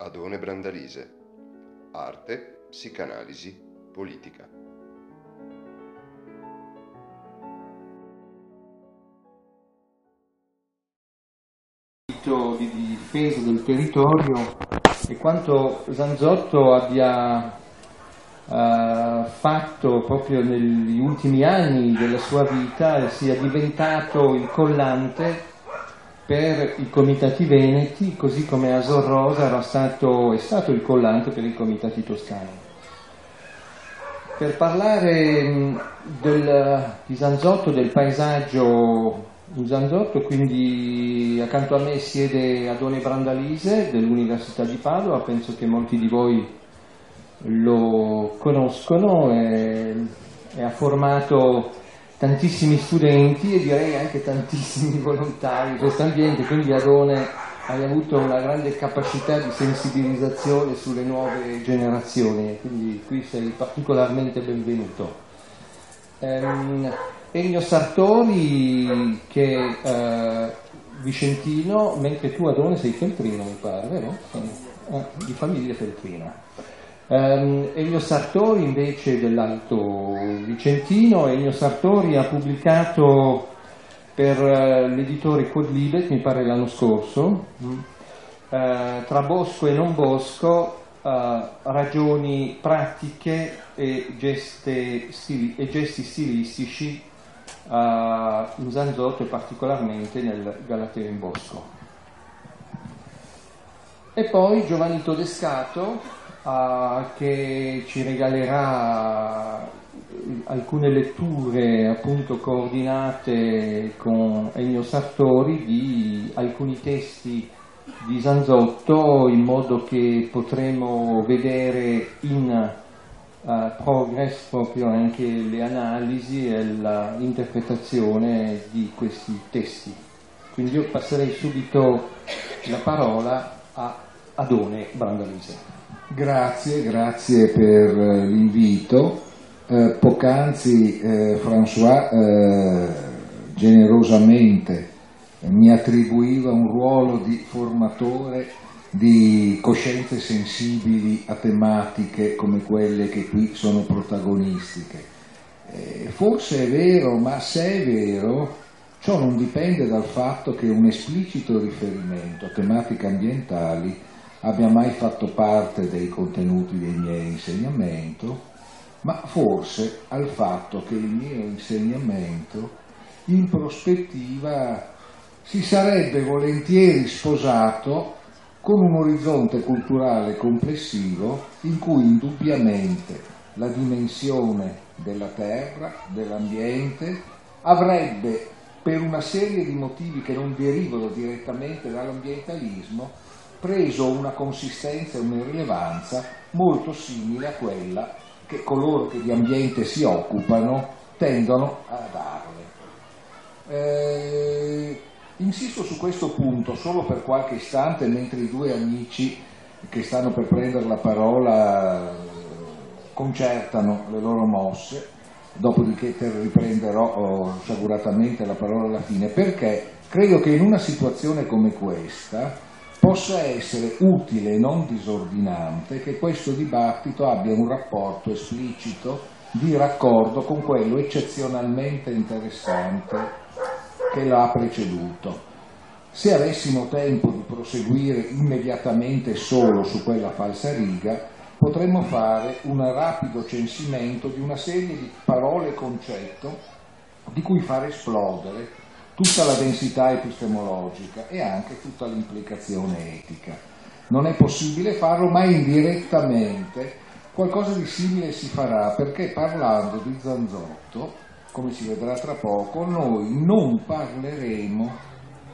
Adone Brandalise. Arte, psicanalisi, politica. di difesa del territorio e quanto Zanzotto abbia uh, fatto proprio negli ultimi anni della sua vita sia diventato il collante per i comitati veneti, così come Asor Rosa era stato, è stato il collante per i comitati toscani. Per parlare del, di Zanzotto, del paesaggio in Zanzotto, quindi accanto a me siede Adone Brandalise dell'Università di Padova, penso che molti di voi lo conoscono e, e ha formato tantissimi studenti e direi anche tantissimi volontari in questo ambiente, quindi Adone hai avuto una grande capacità di sensibilizzazione sulle nuove generazioni, quindi qui sei particolarmente benvenuto. Um, Ennio Sartori che eh, Vicentino, mentre tu Adone sei feltrino mi pare, vero? Eh, di famiglia feltrina. Um, Ennio Sartori invece dell'Alto Vicentino, Ennio Sartori ha pubblicato per uh, l'editore Quodlibet, mi pare l'anno scorso, uh, tra Bosco e non Bosco, uh, ragioni pratiche e, stili, e, gesti stilistici in Zanzotto e particolarmente nel Galateo in Bosco. E poi Giovanni Todescato uh, che ci regalerà alcune letture appunto coordinate con Ennio Sartori di alcuni testi di Zanzotto in modo che potremo vedere in uh, progress proprio anche le analisi e l'interpretazione di questi testi. Quindi io passerei subito la parola a Adone Brandalise. Grazie, grazie per eh, l'invito. Eh, poc'anzi eh, François eh, generosamente mi attribuiva un ruolo di formatore di coscienze sensibili a tematiche come quelle che qui sono protagonistiche. Eh, forse è vero, ma se è vero, ciò non dipende dal fatto che un esplicito riferimento a tematiche ambientali abbia mai fatto parte dei contenuti del mio insegnamento, ma forse al fatto che il mio insegnamento in prospettiva si sarebbe volentieri sposato con un orizzonte culturale complessivo in cui indubbiamente la dimensione della terra, dell'ambiente, avrebbe per una serie di motivi che non derivano direttamente dall'ambientalismo preso una consistenza e una rilevanza molto simile a quella che coloro che di ambiente si occupano tendono a darle. Eh, insisto su questo punto solo per qualche istante mentre i due amici che stanno per prendere la parola concertano le loro mosse, dopodiché riprenderò oh, sciaguratamente la parola alla fine, perché credo che in una situazione come questa possa essere utile e non disordinante che questo dibattito abbia un rapporto esplicito di raccordo con quello eccezionalmente interessante che l'ha preceduto. Se avessimo tempo di proseguire immediatamente solo su quella falsa riga, potremmo fare un rapido censimento di una serie di parole e concetto di cui far esplodere tutta la densità epistemologica e anche tutta l'implicazione etica. Non è possibile farlo, ma indirettamente qualcosa di simile si farà, perché parlando di Zanzotto, come si vedrà tra poco, noi non parleremo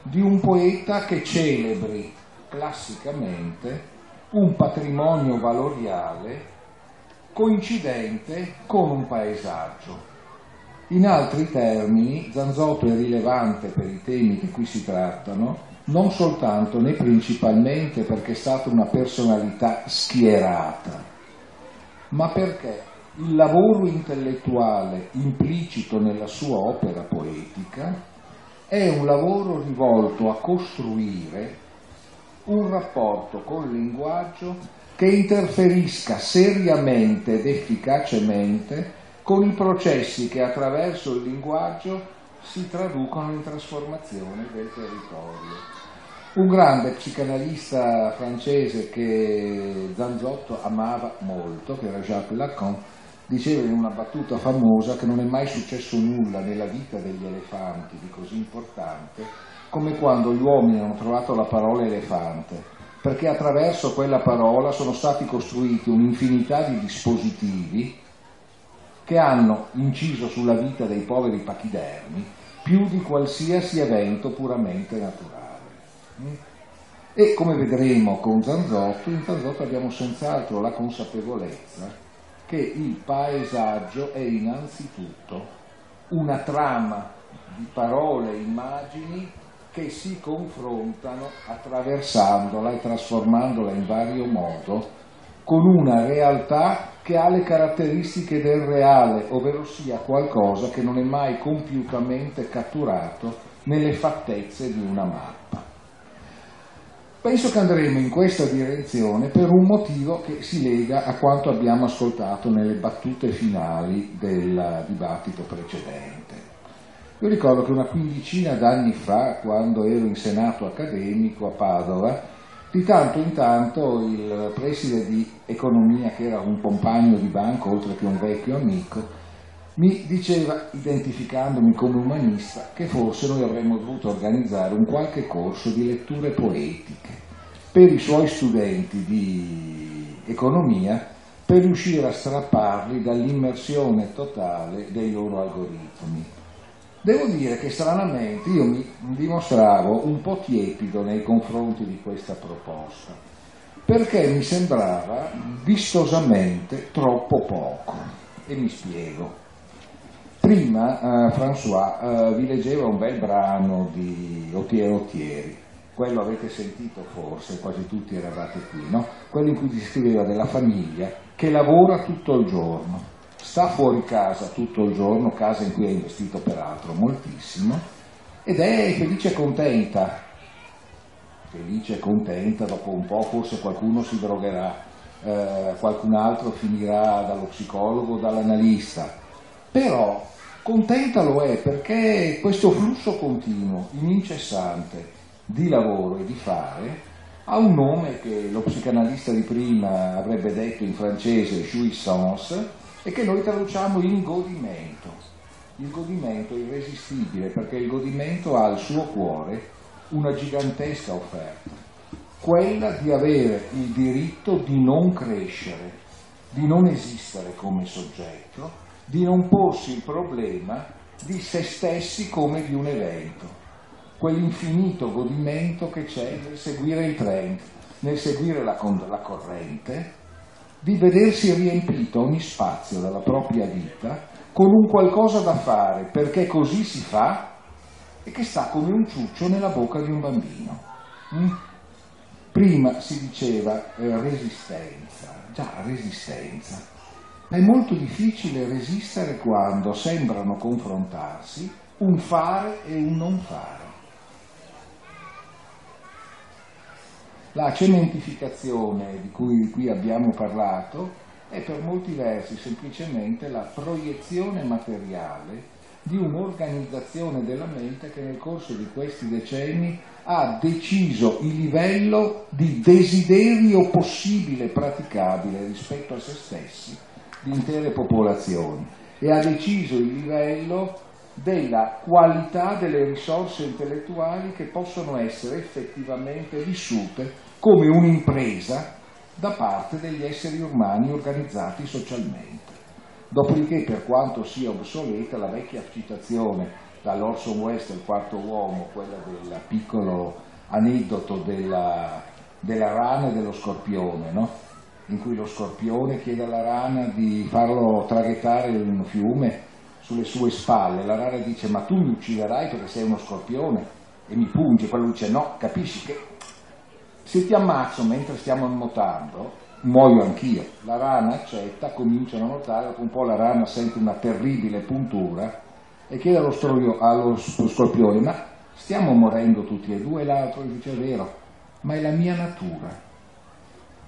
di un poeta che celebri classicamente un patrimonio valoriale coincidente con un paesaggio. In altri termini, Zanzotto è rilevante per i temi che qui si trattano, non soltanto né principalmente perché è stata una personalità schierata, ma perché il lavoro intellettuale implicito nella sua opera poetica è un lavoro rivolto a costruire un rapporto col linguaggio che interferisca seriamente ed efficacemente con i processi che attraverso il linguaggio si traducono in trasformazione del territorio. Un grande psicanalista francese che Zanzotto amava molto, che era Jacques Lacan, diceva in una battuta famosa che non è mai successo nulla nella vita degli elefanti di così importante come quando gli uomini hanno trovato la parola elefante, perché attraverso quella parola sono stati costruiti un'infinità di dispositivi che hanno inciso sulla vita dei poveri pachidermi più di qualsiasi evento puramente naturale. E come vedremo con Zanzotto, in Zanzotto abbiamo senz'altro la consapevolezza che il paesaggio è innanzitutto una trama di parole e immagini che si confrontano attraversandola e trasformandola in vario modo con una realtà che ha le caratteristiche del reale, ovvero sia qualcosa che non è mai compiutamente catturato nelle fattezze di una mappa. Penso che andremo in questa direzione per un motivo che si lega a quanto abbiamo ascoltato nelle battute finali del dibattito precedente. Io ricordo che una quindicina d'anni fa, quando ero in senato accademico a Padova, di tanto in tanto il preside di economia, che era un compagno di banco oltre che un vecchio amico, mi diceva, identificandomi come umanista, che forse noi avremmo dovuto organizzare un qualche corso di letture poetiche per i suoi studenti di economia per riuscire a strapparli dall'immersione totale dei loro algoritmi. Devo dire che stranamente io mi dimostravo un po' tiepido nei confronti di questa proposta, perché mi sembrava vistosamente troppo poco. E mi spiego. Prima eh, François eh, vi leggeva un bel brano di Otiero Otieri, quello avete sentito forse, quasi tutti eravate qui, no? quello in cui descriveva della famiglia che lavora tutto il giorno sta fuori casa tutto il giorno, casa in cui ha investito peraltro moltissimo, ed è felice e contenta. Felice e contenta, dopo un po' forse qualcuno si drogherà, eh, qualcun altro finirà dallo psicologo dall'analista, però contenta lo è perché questo flusso continuo, incessante di lavoro e di fare ha un nome che lo psicanalista di prima avrebbe detto in francese jouissance, e che noi traduciamo in godimento. Il godimento è irresistibile perché il godimento ha al suo cuore una gigantesca offerta, quella di avere il diritto di non crescere, di non esistere come soggetto, di non porsi il problema di se stessi come di un evento, quell'infinito godimento che c'è nel seguire il trend, nel seguire la, la corrente, di vedersi riempito ogni spazio della propria vita con un qualcosa da fare perché così si fa e che sta come un ciuccio nella bocca di un bambino. Mm? Prima si diceva eh, resistenza, già resistenza. È molto difficile resistere quando sembrano confrontarsi un fare e un non fare. La cementificazione di cui qui abbiamo parlato è per molti versi semplicemente la proiezione materiale di un'organizzazione della mente che nel corso di questi decenni ha deciso il livello di desiderio possibile praticabile rispetto a se stessi di intere popolazioni e ha deciso il livello della qualità delle risorse intellettuali che possono essere effettivamente vissute come un'impresa da parte degli esseri umani organizzati socialmente. Dopodiché, per quanto sia obsoleta, la vecchia citazione dall'Orson West, il quarto uomo, quella del piccolo aneddoto della, della rana e dello scorpione, no? in cui lo scorpione chiede alla rana di farlo traghettare in un fiume sulle sue spalle, la rana dice ma tu mi ucciderai perché sei uno scorpione e mi punge, poi lui dice no, capisci che se ti ammazzo mentre stiamo nuotando, muoio anch'io. La rana accetta, comincia a nuotare, dopo un po' la rana sente una terribile puntura e chiede allo, stroio, allo scorpione, ma stiamo morendo tutti e due? L'altro dice è vero, ma è la mia natura.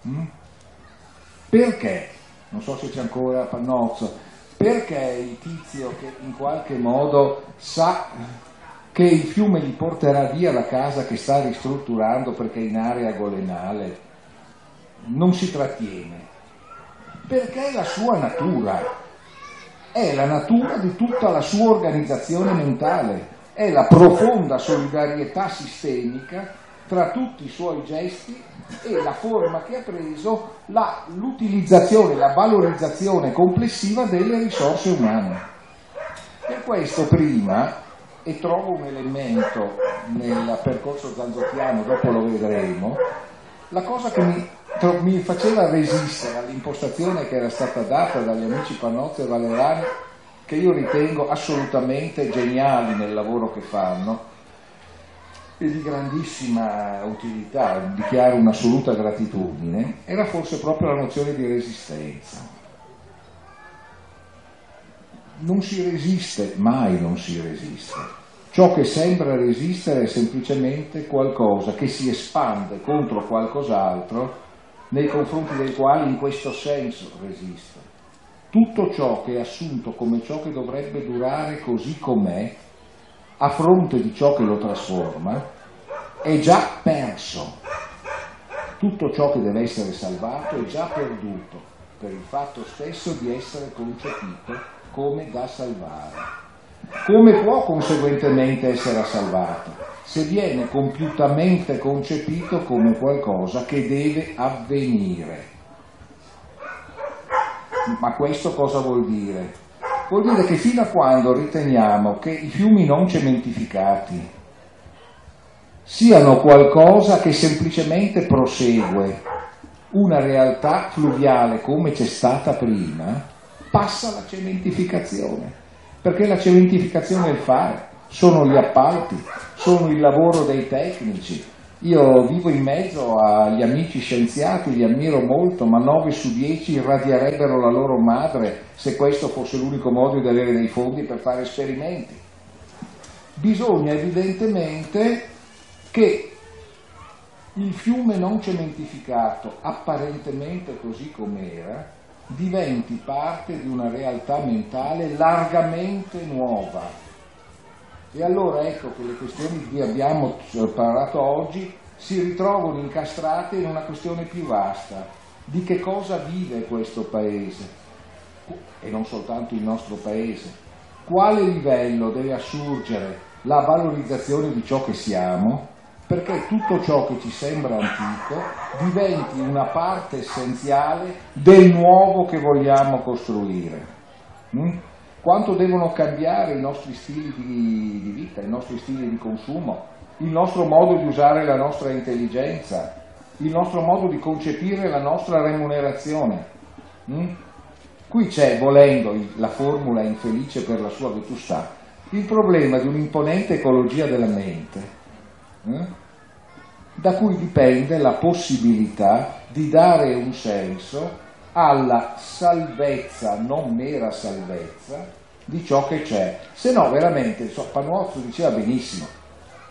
Mm? Perché? Non so se c'è ancora Pannozzo, perché il tizio che in qualche modo sa che il fiume gli porterà via la casa che sta ristrutturando perché è in area golenale, non si trattiene? Perché è la sua natura, è la natura di tutta la sua organizzazione mentale, è la profonda solidarietà sistemica tra tutti i suoi gesti e la forma che ha preso la, l'utilizzazione, la valorizzazione complessiva delle risorse umane. Per questo prima, e trovo un elemento nel percorso zanzottiano, dopo lo vedremo, la cosa che mi, mi faceva resistere all'impostazione che era stata data dagli amici Panozzo e Valerani, che io ritengo assolutamente geniali nel lavoro che fanno, e di grandissima utilità, dichiaro un'assoluta gratitudine, era forse proprio la nozione di resistenza. Non si resiste, mai non si resiste. Ciò che sembra resistere è semplicemente qualcosa che si espande contro qualcos'altro nei confronti del quale in questo senso resiste. Tutto ciò che è assunto come ciò che dovrebbe durare così com'è a fronte di ciò che lo trasforma, è già perso. Tutto ciò che deve essere salvato è già perduto per il fatto stesso di essere concepito come da salvare. Come può conseguentemente essere salvato? Se viene compiutamente concepito come qualcosa che deve avvenire. Ma questo cosa vuol dire? vuol dire che fino a quando riteniamo che i fiumi non cementificati siano qualcosa che semplicemente prosegue una realtà fluviale come c'è stata prima, passa la cementificazione, perché la cementificazione è il fare, sono gli appalti, sono il lavoro dei tecnici, io vivo in mezzo agli amici scienziati, li ammiro molto, ma 9 su 10 irradierebbero la loro madre se questo fosse l'unico modo di avere dei fondi per fare esperimenti. Bisogna evidentemente che il fiume non cementificato, apparentemente così com'era, diventi parte di una realtà mentale largamente nuova, e allora ecco che le questioni di cui abbiamo parlato oggi si ritrovano incastrate in una questione più vasta, di che cosa vive questo paese? E non soltanto il nostro paese, quale livello deve assurgere la valorizzazione di ciò che siamo, perché tutto ciò che ci sembra antico diventi una parte essenziale del nuovo che vogliamo costruire. Mm? quanto devono cambiare i nostri stili di, vita, i nostri stili di consumo, il nostro modo di usare la nostra intelligenza, il nostro modo di concepire la nostra remunerazione. Mm? Qui c'è, volendo, la formula infelice per la sua vetustà, il problema di un'imponente ecologia della mente, mm? da cui dipende la possibilità di dare un senso alla salvezza, non mera salvezza, di ciò che c'è. Se no, veramente, so, Panuozzo diceva benissimo,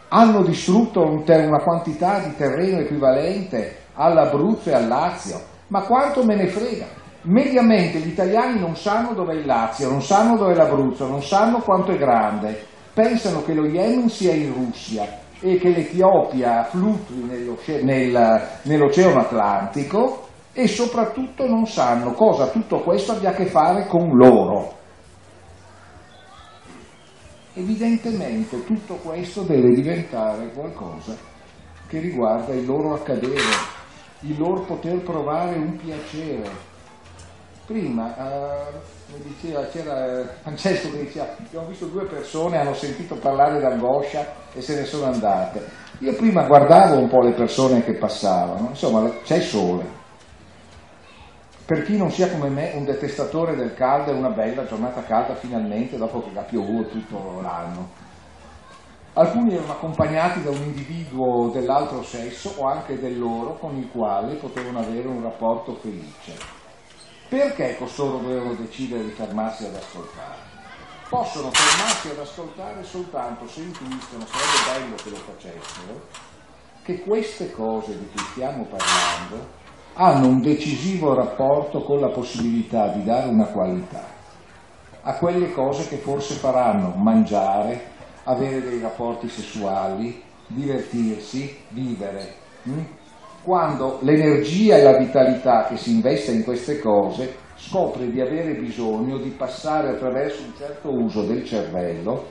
hanno distrutto un ter- una quantità di terreno equivalente all'Abruzzo e al Lazio, ma quanto me ne frega? Mediamente gli italiani non sanno dove è il Lazio, non sanno dove è l'Abruzzo, non sanno quanto è grande, pensano che lo Yemen sia in Russia e che l'Etiopia fluttui nell'Oceano Atlantico e soprattutto non sanno cosa tutto questo abbia a che fare con loro. Evidentemente tutto questo deve diventare qualcosa che riguarda il loro accadere, il loro poter provare un piacere. Prima eh, diceva, c'era Francesco che diceva abbiamo visto due persone, hanno sentito parlare d'angoscia e se ne sono andate. Io prima guardavo un po' le persone che passavano, insomma c'è sole, per chi non sia come me un detestatore del caldo è una bella giornata calda finalmente dopo che ha piovuto tutto l'anno. Alcuni erano accompagnati da un individuo dell'altro sesso o anche del loro con il quale potevano avere un rapporto felice. Perché costoro dovevano decidere di fermarsi ad ascoltare? Possono fermarsi ad ascoltare soltanto se intuiscono, sarebbe bello che lo facessero, che queste cose di cui stiamo parlando hanno un decisivo rapporto con la possibilità di dare una qualità a quelle cose che forse faranno mangiare, avere dei rapporti sessuali, divertirsi, vivere. Hm? Quando l'energia e la vitalità che si investe in queste cose scopre di avere bisogno di passare attraverso un certo uso del cervello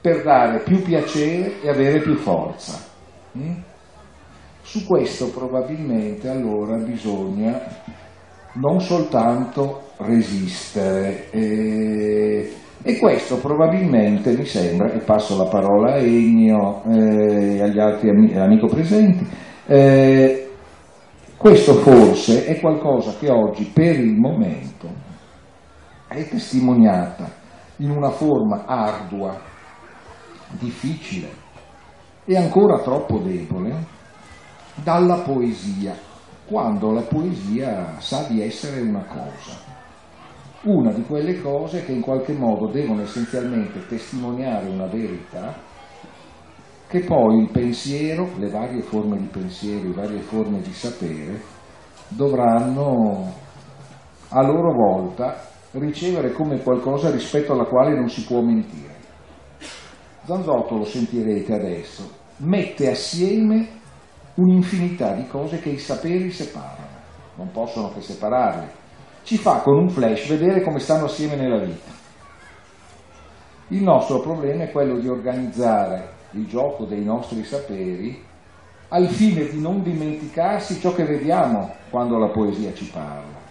per dare più piacere e avere più forza. Hm? Su questo probabilmente allora bisogna non soltanto resistere. E, e, questo probabilmente mi sembra, e passo la parola a Ennio e eh, agli altri amici presenti, eh, questo forse è qualcosa che oggi per il momento è testimoniata in una forma ardua, difficile e ancora troppo debole dalla poesia, quando la poesia sa di essere una cosa, una di quelle cose che in qualche modo devono essenzialmente testimoniare una verità che poi il pensiero, le varie forme di pensiero, le varie forme di sapere dovranno a loro volta ricevere come qualcosa rispetto alla quale non si può mentire. Zanzotto, lo sentirete adesso, mette assieme un'infinità di cose che i saperi separano, non possono che separarle. Ci fa con un flash vedere come stanno assieme nella vita. Il nostro problema è quello di organizzare il gioco dei nostri saperi al fine di non dimenticarsi ciò che vediamo quando la poesia ci parla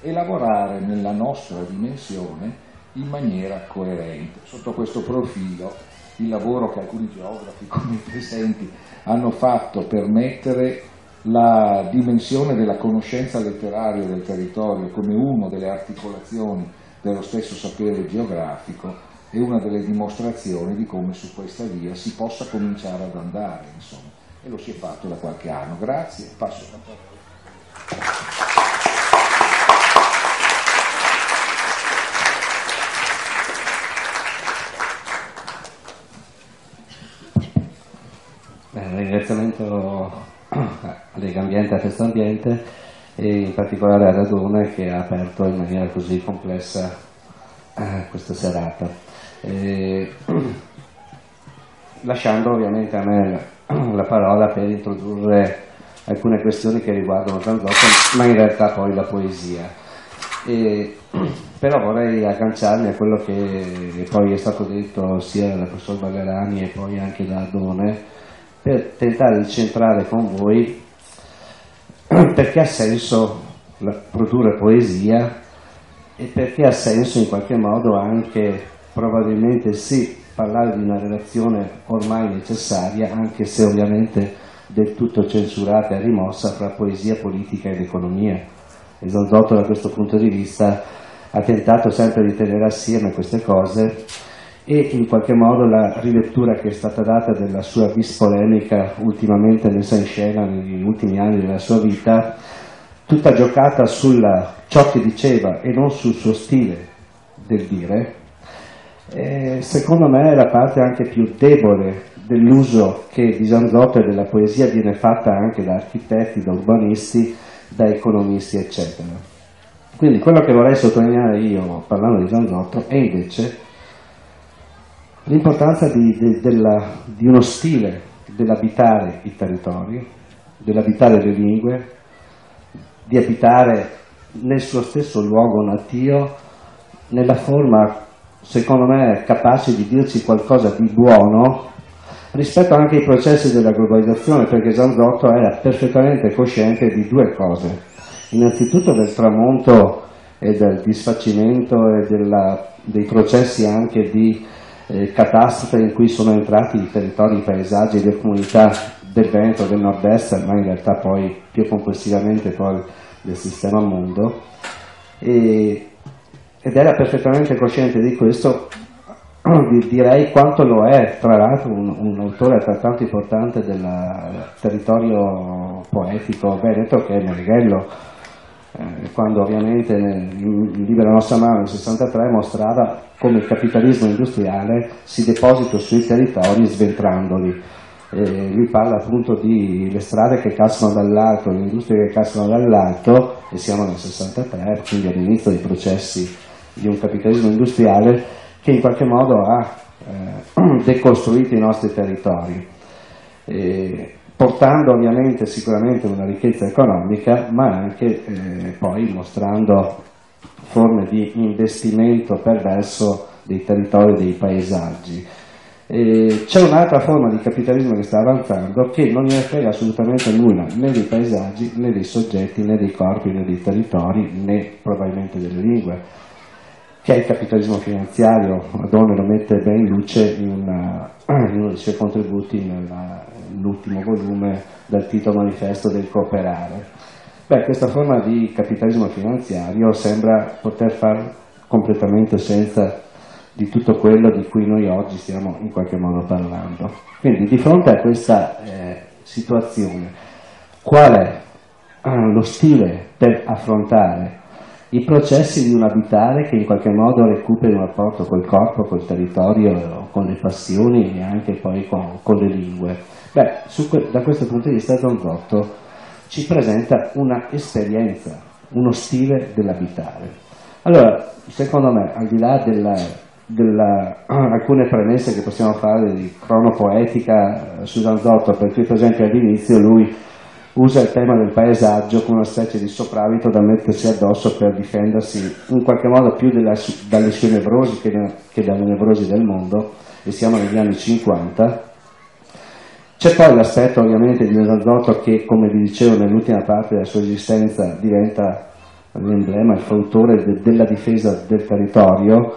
e lavorare nella nostra dimensione in maniera coerente. Sotto questo profilo il lavoro che alcuni geografi come i presenti hanno fatto per mettere la dimensione della conoscenza letteraria del territorio come una delle articolazioni dello stesso sapere geografico è una delle dimostrazioni di come su questa via si possa cominciare ad andare, insomma. E lo si è fatto da qualche anno. Grazie, passo la parola. ringraziamento a Lega Ambiente a Festa Ambiente e in particolare a Radone che ha aperto in maniera così complessa eh, questa serata. Lasciando ovviamente a me la parola per introdurre alcune questioni che riguardano Zanzotto, ma in realtà poi la poesia. E, però vorrei agganciarmi a quello che poi è stato detto sia dal professor Bagarani e poi anche da Adone per tentare di centrare con voi perché ha senso produrre poesia e perché ha senso in qualche modo anche probabilmente sì parlare di una relazione ormai necessaria anche se ovviamente del tutto censurata e rimossa fra poesia, politica ed economia. E Zondotto da questo punto di vista ha tentato sempre di tenere assieme queste cose e in qualche modo la rilettura che è stata data della sua vis polemica ultimamente messa in scena negli ultimi anni della sua vita, tutta giocata su ciò che diceva e non sul suo stile del dire, eh, secondo me è la parte anche più debole dell'uso che di Zanzotto e della poesia viene fatta anche da architetti, da urbanisti, da economisti, eccetera. Quindi quello che vorrei sottolineare io parlando di Zanzotto è invece l'importanza di, di, di, uno stile dell'abitare i territori, dell'abitare le lingue, di abitare nel suo stesso luogo natio, nella forma, secondo me, capace di dirci qualcosa di buono rispetto anche ai processi della globalizzazione, perché Zanzotto era perfettamente cosciente di due cose. Innanzitutto del tramonto e del disfacimento e della, dei processi anche di eh, catastrofe in cui sono entrati i territori, i paesaggi le comunità del Veneto, del nord-est, ma in realtà poi più complessivamente poi del sistema mondo. E, ed era perfettamente cosciente di questo, direi quanto lo è tra l'altro un, un autore altrettanto importante del territorio poetico. Veneto che è Merighello eh, quando ovviamente il libro La nostra mano nel 63 mostrava come il capitalismo industriale si deposita sui territori sventrandoli. Eh, lui parla appunto di le strade che cascano dall'alto, le industrie che cascano dall'alto, e siamo nel 63, quindi all'inizio dei processi di un capitalismo industriale che in qualche modo ha eh, decostruito i nostri territori, eh, portando ovviamente sicuramente una ricchezza economica, ma anche eh, poi mostrando forme di investimento perverso dei territori, dei paesaggi. C'è un'altra forma di capitalismo che sta avanzando che non ne frega assolutamente nulla né dei paesaggi né dei soggetti né dei corpi né dei territori né probabilmente delle lingue che è il capitalismo finanziario, Adone lo mette ben in luce in, una, in uno dei suoi contributi nell'ultimo volume del titolo manifesto del cooperare. Beh, questa forma di capitalismo finanziario sembra poter far completamente senza di tutto quello di cui noi oggi stiamo in qualche modo parlando. Quindi di fronte a questa eh, situazione, qual è eh, lo stile per affrontare i processi di un abitare che in qualche modo recuperi un rapporto col corpo, col territorio, con le passioni e anche poi con, con le lingue. Beh, que- da questo punto di vista Zonzotto ci presenta una esperienza, uno stile dell'abitare. Allora, secondo me, al di là della, della, alcune premesse che possiamo fare di cronopoetica su Zanzotto, per cui per esempio all'inizio lui usa il tema del paesaggio come una specie di sopravvito da mettersi addosso per difendersi in qualche modo più della, dalle sue nevrosi che, che, dalle nevrosi del mondo, e siamo negli anni 50. C'è poi l'aspetto ovviamente di Mesalzotto che, come vi dicevo nell'ultima parte della sua esistenza, diventa l'emblema, il fautore de, della difesa del territorio,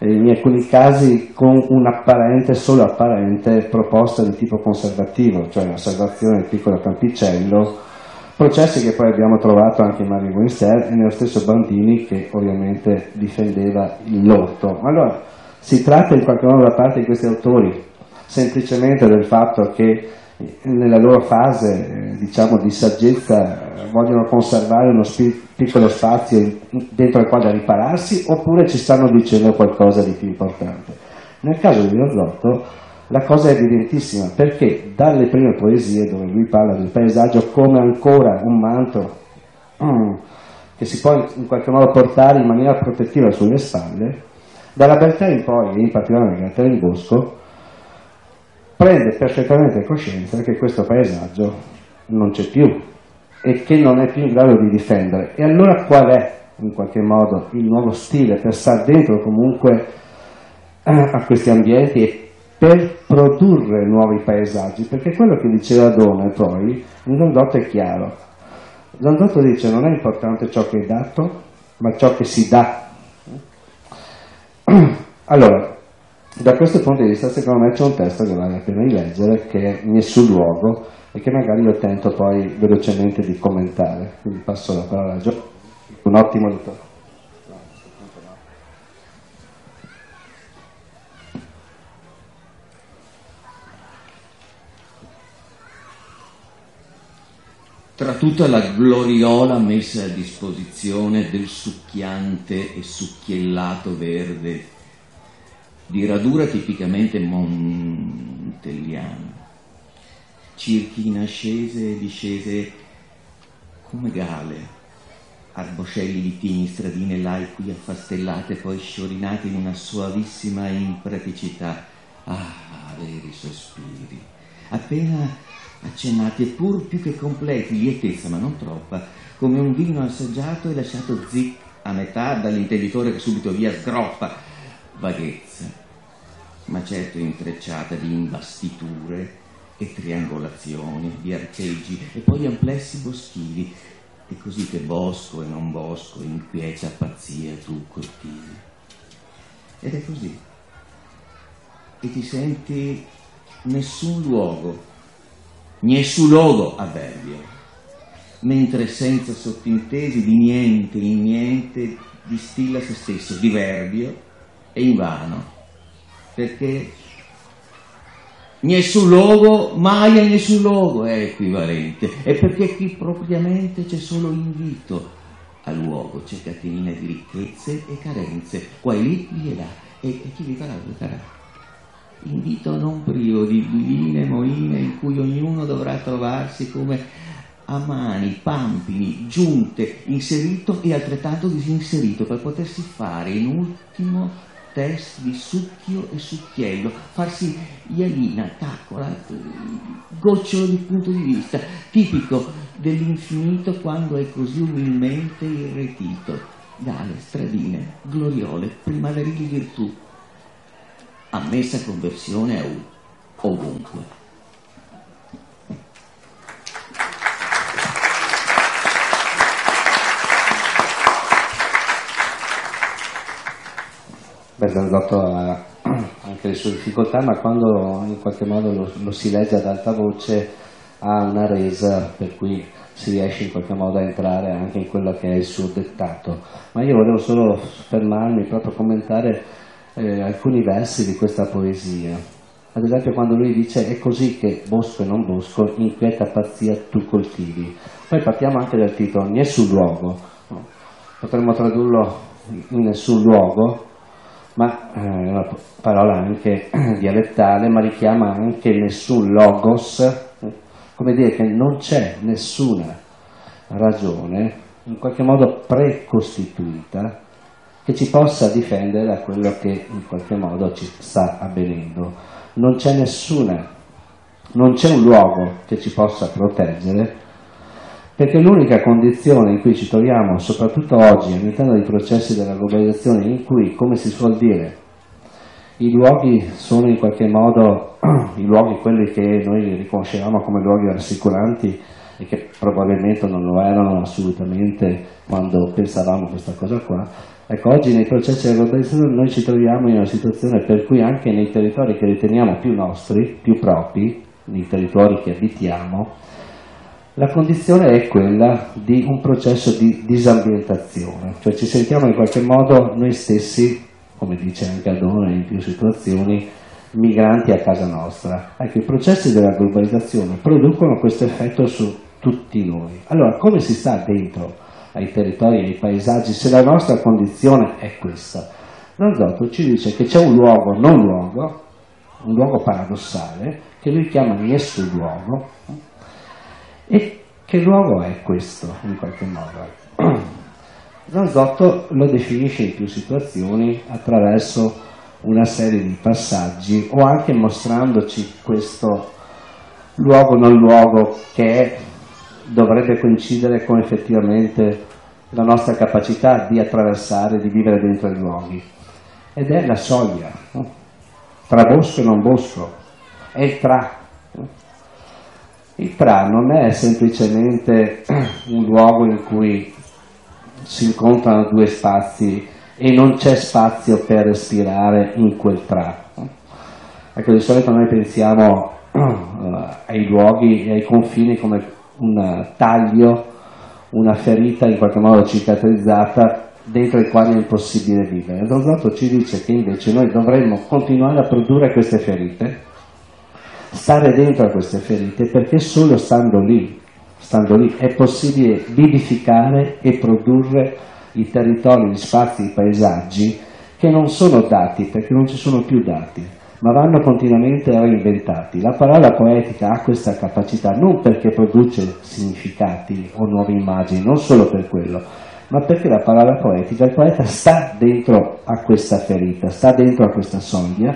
in alcuni casi con un'apparente, solo apparente, proposta di tipo conservativo, cioè la salvazione del piccolo campicello, processi che poi abbiamo trovato anche in Mario Winster e nello stesso Bandini che ovviamente difendeva l'orto. Allora, si tratta in qualche modo da parte di questi autori semplicemente del fatto che nella loro fase eh, diciamo, di saggezza vogliono conservare uno piccolo spazio dentro il quale ripararsi oppure ci stanno dicendo qualcosa di più importante. Nel caso di Rozzotto la cosa è evidentissima perché dalle prime poesie dove lui parla del paesaggio come ancora un manto mm, che si può in qualche modo portare in maniera protettiva sulle spalle, dalla Beltà in poi, in particolare nel Gattare in Bosco, prende perfettamente coscienza che questo paesaggio non c'è più e che non è più in grado di difendere. E allora qual è in qualche modo il nuovo stile per stare dentro comunque eh, a questi ambienti e per produrre nuovi paesaggi? Perché quello che diceva Dome poi, in Landotto è chiaro. Landotto dice non è importante ciò che è dato, ma ciò che si dà. Allora, da questo punto di vista, secondo me c'è un testo che vale la pena di leggere, che è Nessun luogo e che magari io tento poi velocemente di commentare. Quindi passo la parola a Gio, un ottimo lettore. Tra tutta la gloriola messa a disposizione del succhiante e succhiellato verde di radura tipicamente montelliana, circhi in ascese e discese come gale, arboscelli di pini, stradine laici affastellate, poi sciorinate in una soavissima impraticità. Ah, veri sospiri, appena accennati, eppur più che completi, lietezza ma non troppa, come un vino assaggiato e lasciato zic a metà dall'intenditore che subito via sgroppa, vaghezza, ma certo intrecciata di imbastiture e triangolazioni, di archeggi e poi amplessi boschivi, e così che bosco e non bosco inquieta pazzia tu coltivi. Ed è così. E ti senti nessun luogo, nessun luogo avverbio, mentre senza sottintesi di niente in niente distilla se stesso, diverbio e invano perché nessun luogo, mai a nessun luogo è equivalente, e perché qui propriamente c'è solo invito al luogo, c'è catenina di ricchezze e carenze, qua e lì, lì e là, e, e chi vi farà, vi farà. invito non privo di linee moine in cui ognuno dovrà trovarsi come a mani, pampini, giunte, inserito e altrettanto disinserito per potersi fare in ultimo test di succhio e succhiello, farsi ialina, taccola, gocciolo di punto di vista, tipico dell'infinito quando è così umilmente irretito. Gale, stradine, gloriole, primaverili virtù, ammessa conversione a U, ovunque. Beh, Zanzotto ha anche le sue difficoltà, ma quando in qualche modo lo, lo, si legge ad alta voce ha una resa per cui si riesce in qualche modo a entrare anche in quello che è il suo dettato. Ma io volevo solo fermarmi proprio a commentare eh, alcuni versi di questa poesia. Ad esempio quando lui dice è così che bosco e non bosco, inquieta pazzia tu coltivi. Poi partiamo anche dal titolo, nessun luogo. Potremmo tradurlo in nessun luogo, ma eh, è una parola anche dialettale, ma richiama anche nessun logos, come dire che non c'è nessuna ragione in qualche modo precostituita che ci possa difendere da quello che in qualche modo ci sta avvenendo. Non c'è nessuna, non c'è un luogo che ci possa proteggere perché l'unica condizione in cui ci troviamo, soprattutto oggi, all'interno dei processi della globalizzazione, in cui, come si suol dire, i luoghi sono in qualche modo i luoghi quelli che noi riconoscevamo come luoghi rassicuranti e che probabilmente non lo erano assolutamente quando pensavamo questa cosa qua. Ecco, oggi nei processi della globalizzazione noi ci troviamo in una situazione per cui anche nei territori che riteniamo più nostri, più propri, nei territori che abitiamo, la condizione è quella di un processo di disambientazione, cioè ci sentiamo in qualche modo noi stessi, come dice anche Adone in più situazioni, migranti a casa nostra. Ecco, i processi della globalizzazione producono questo effetto su tutti noi. Allora, come si sta dentro ai territori ai paesaggi se la nostra condizione è questa? Nordotto ci dice che c'è un luogo, non luogo, un luogo paradossale, che lui chiama Niesu luogo, e che luogo è questo, in qualche modo? Zanzotto lo definisce in più situazioni attraverso una serie di passaggi o anche mostrandoci questo luogo non luogo che dovrebbe coincidere con effettivamente la nostra capacità di attraversare, di vivere dentro i luoghi. Ed è la soglia, no? tra bosco e non bosco, è il tra, il TRA non è semplicemente un luogo in cui si incontrano due spazi e non c'è spazio per respirare in quel TRA. Ecco, di solito noi pensiamo uh, ai luoghi e ai confini come un taglio, una ferita in qualche modo cicatrizzata dentro i quali è impossibile vivere. Rosato ci dice che invece noi dovremmo continuare a produrre queste ferite stare dentro a queste ferite perché solo stando lì, stando lì è possibile vivificare e produrre i territori, gli spazi, i paesaggi che non sono dati perché non ci sono più dati, ma vanno continuamente reinventati. La parola poetica ha questa capacità non perché produce significati o nuove immagini, non solo per quello, ma perché la parola poetica, il poeta sta dentro a questa ferita, sta dentro a questa soglia,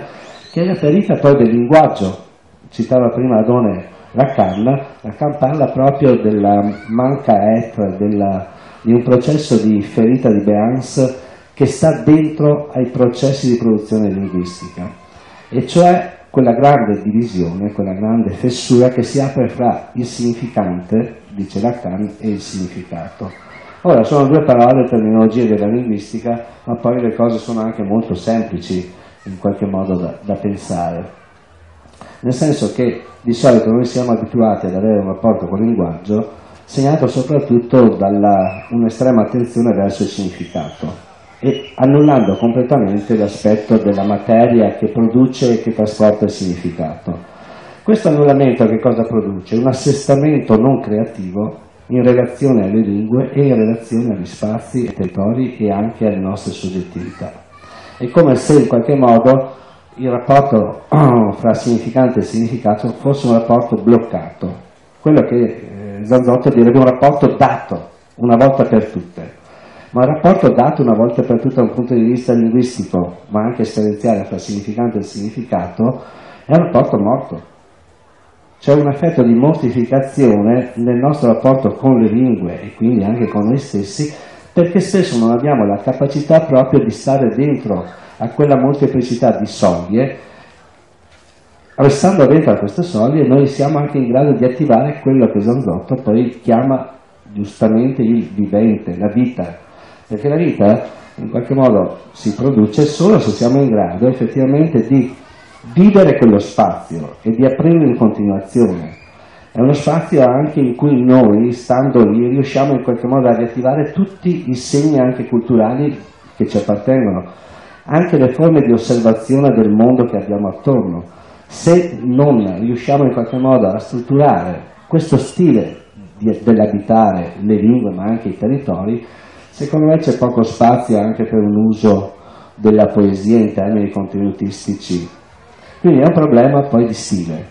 che è la ferita poi del linguaggio, citava prima Adone Lacan, Lacan parla proprio della manca etre, della, di un processo di ferita di Beans che sta dentro ai processi di produzione linguistica, e cioè quella grande divisione, quella grande fessura che si apre fra il significante, dice Lacan, e il significato. Ora, sono due parole, terminologie della linguistica, ma poi le cose sono anche molto semplici in qualche modo da, da pensare nel senso che di solito noi siamo abituati ad avere un rapporto con il linguaggio segnato soprattutto da un'estrema attenzione verso il significato e annullando completamente l'aspetto della materia che produce e che trasporta il significato. Questo annullamento che cosa produce? Un assestamento non creativo in relazione alle lingue e in relazione agli spazi e territori e anche alle nostre soggettività. È come se in qualche modo il rapporto fra significante e significato fosse un rapporto bloccato, quello che eh, Zanzotto direbbe un rapporto dato una volta per tutte, ma un rapporto dato una volta per tutte da un punto di vista linguistico, ma anche esperienziale fra significante e significato, è un rapporto morto. C'è un effetto di mortificazione nel nostro rapporto con le lingue e quindi anche con noi stessi, perché spesso non abbiamo la capacità proprio di stare dentro a quella molteplicità di soglie, restando dentro a queste soglie noi siamo anche in grado di attivare quello che Zanzotto poi chiama giustamente il vivente, la vita, perché la vita in qualche modo si produce solo se siamo in grado effettivamente di vivere quello spazio e di aprirlo in continuazione. È uno spazio anche in cui noi, stando lì, riusciamo in qualche modo a riattivare tutti i segni anche culturali che ci appartengono, anche le forme di osservazione del mondo che abbiamo attorno. Se non riusciamo in qualche modo a strutturare questo stile dell'abitare le lingue ma anche i territori, secondo me c'è poco spazio anche per un uso della poesia in termini contenutistici. Quindi è un problema poi di stile.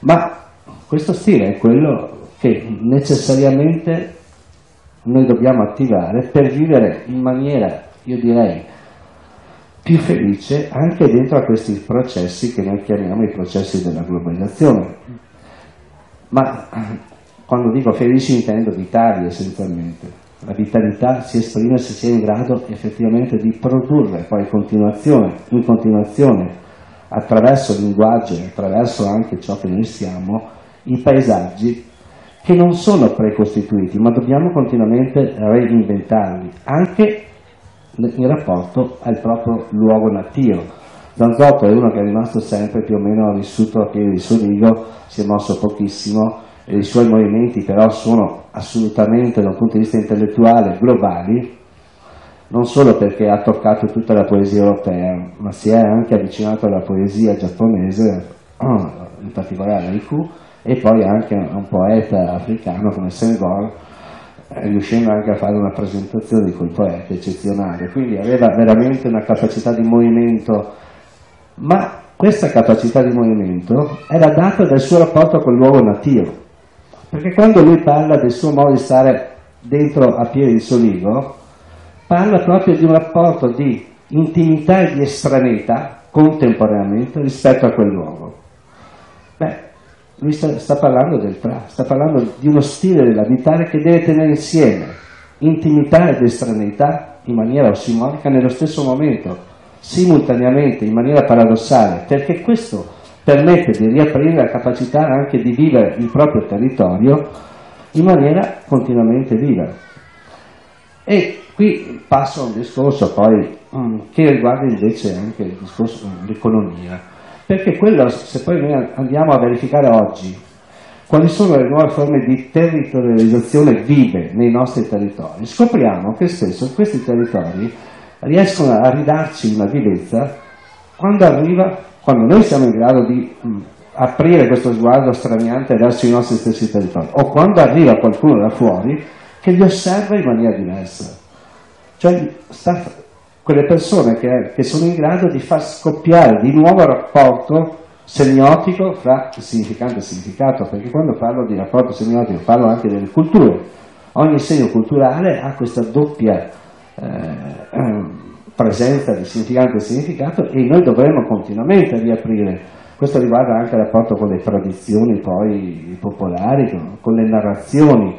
Ma questo stile è quello che necessariamente noi dobbiamo attivare per vivere in maniera, io direi, più felice anche dentro a questi processi che noi chiamiamo i processi della globalizzazione. Ma quando dico felici intendo vitali essenzialmente. La vitalità si esprime se si è in grado effettivamente di produrre poi continuazione, in continuazione, attraverso il linguaggio attraverso anche ciò che noi siamo, i paesaggi che non sono precostituiti, ma dobbiamo continuamente reinventarli, anche in rapporto al proprio luogo nativo. Zanzotto è uno che è rimasto sempre più o meno vissuto a piedi di Soligo, si è mosso pochissimo, e i suoi movimenti però sono assolutamente dal punto di vista intellettuale globali, non solo perché ha toccato tutta la poesia europea, ma si è anche avvicinato alla poesia giapponese, in particolare Haiku, e poi anche a un poeta africano come Senghor, riuscendo anche a fare una presentazione di quel poeta eccezionale. Quindi aveva veramente una capacità di movimento, ma questa capacità di movimento era data dal suo rapporto col luogo nativo perché quando lui parla del suo modo di stare dentro a piedi di Soligo, parla proprio di un rapporto di intimità e di estraneità contemporaneamente rispetto a quel luogo. Lui sta, sta parlando del tra, sta parlando di uno stile dell'abitare che deve tenere insieme intimità ed estraneità in maniera ossimorica nello stesso momento, simultaneamente, in maniera paradossale, perché questo permette di riaprire la capacità anche di vivere il proprio territorio in maniera continuamente viva. E qui passo a un discorso poi um, che riguarda invece anche discorso dell'economia, perché quello, se poi noi andiamo a verificare oggi quali sono le nuove forme di territorializzazione vive nei nostri territori, scopriamo che spesso questi territori riescono a ridarci una vivezza quando arriva quando noi siamo in grado di mh, aprire questo sguardo straniante verso i nostri stessi territori, o quando arriva qualcuno da fuori che li osserva in maniera diversa. Cioè sta, quelle persone che, che, sono in grado di far scoppiare di nuovo il rapporto semiotico fra significante e significato, perché quando parlo di rapporto semiotico parlo anche delle culture. Ogni segno culturale ha questa doppia eh, presenza di significante e significato e noi dovremo continuamente riaprire. Questo riguarda anche il rapporto con le tradizioni poi popolari, con, con le narrazioni,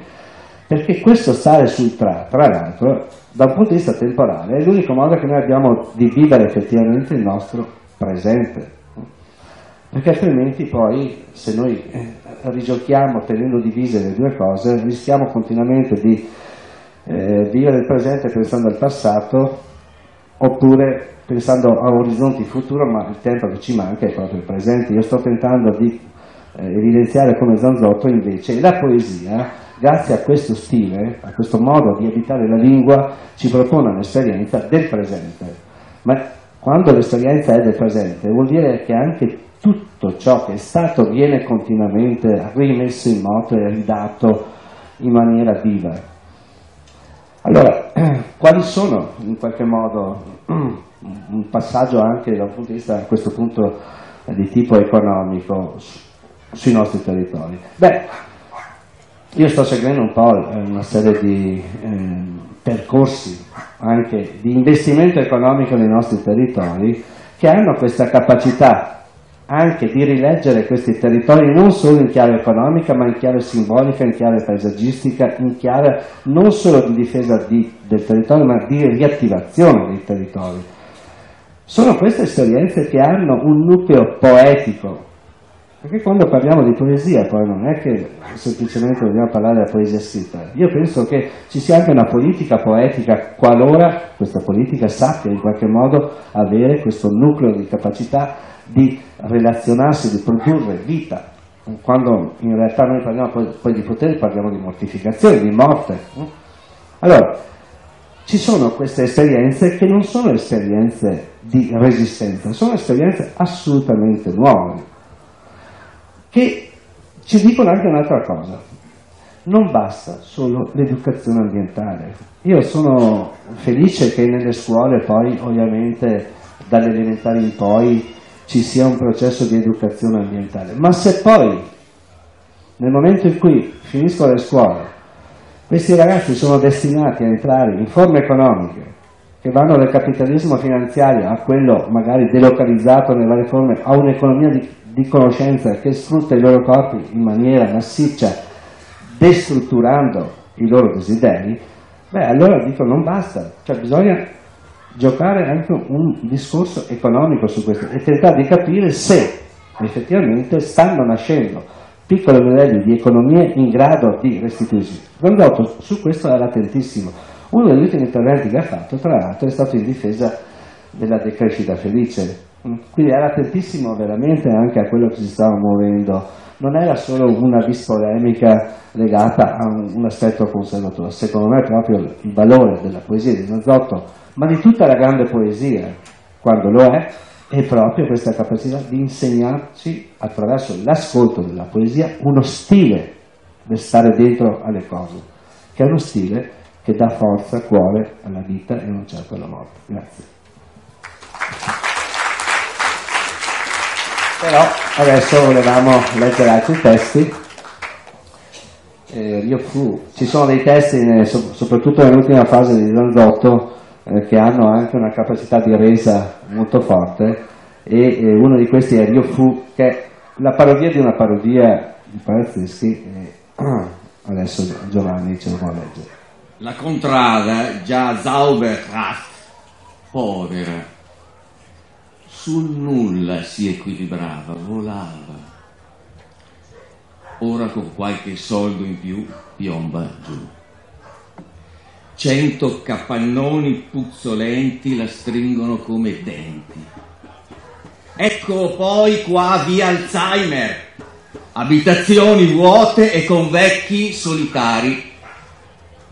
perché questo stare sul tra, tra l'altro, da un punto di vista temporale, è l'unico modo che noi abbiamo di vivere effettivamente il nostro presente. Perché altrimenti poi, se noi eh, rigiochiamo tenendo divise le due cose, rischiamo continuamente di eh, vivere il presente pensando al passato oppure pensando a orizzonti futuro, ma il tempo che ci manca è proprio il presente. Io sto tentando di eh, evidenziare come Zanzotto invece la poesia, grazie a questo stile, a questo modo di abitare la lingua, ci propone un'esperienza del presente. Ma quando l'esperienza è del presente vuol dire che anche tutto ciò che è stato viene continuamente rimesso in moto e ridato in maniera viva. Allora, quali sono in qualche modo un passaggio anche dal punto di vista a questo punto di tipo economico sui nostri territori? Beh, io sto seguendo un po' una serie di eh, percorsi anche di investimento economico nei nostri territori che hanno questa capacità anche di rileggere questi territori non solo in chiave economica ma in chiave simbolica, in chiave paesaggistica, in chiave non solo di difesa di, del territorio ma di riattivazione dei territori. Sono queste esperienze che hanno un nucleo poetico, perché quando parliamo di poesia poi non è che semplicemente dobbiamo parlare della poesia scritta, io penso che ci sia anche una politica poetica qualora questa politica sappia in qualche modo avere questo nucleo di capacità di relazionarsi, di produrre vita. Quando in realtà noi parliamo poi di potere parliamo di mortificazione, di morte. Allora, ci sono queste esperienze che non sono esperienze di resistenza, sono esperienze assolutamente nuove, che ci dicono anche un'altra cosa. Non basta solo l'educazione ambientale. Io sono felice che nelle scuole poi, ovviamente, dalle elementari in poi, ci sia un processo di educazione ambientale. Ma se poi, nel momento in cui finiscono le scuole, questi ragazzi sono destinati a entrare in forme economiche che vanno dal capitalismo finanziario a quello magari delocalizzato nelle varie forme, a un'economia di, di conoscenza che sfrutta i loro corpi in maniera massiccia, destrutturando i loro desideri, beh allora dico non basta, cioè bisogna giocare anche un discorso economico su questo e tentare di capire se effettivamente stanno nascendo piccoli modelli di economie in grado di restituirsi. Gandotto su questo era attentissimo. Uno degli ultimi interventi che ha fatto, tra l'altro, è stato in difesa della decrescita felice. Quindi era attentissimo veramente anche a quello che si stava muovendo. Non era solo una vis polemica legata a un, un aspetto conservatore. Secondo me proprio il valore della poesia di Zanzotto ma di tutta la grande poesia, quando lo è, è proprio questa capacità di insegnarci attraverso l'ascolto della poesia uno stile per stare dentro alle cose, che è uno stile che dà forza, cuore alla vita e non certo alla morte. Grazie. Però adesso volevamo leggere altri testi. Eh, ci sono dei testi, soprattutto nell'ultima fase di Zanzotto, eh, che hanno anche una capacità di resa molto forte e eh, uno di questi è Rio Fu che è la parodia di una parodia di Parazeschi e adesso Giovanni ce lo può leggere. La contrada già Zauberkraft, povera, sul nulla si equilibrava, volava. Ora con qualche soldo in più piomba giù. Cento capannoni puzzolenti la stringono come denti. Ecco poi qua via Alzheimer, abitazioni vuote e con vecchi solitari,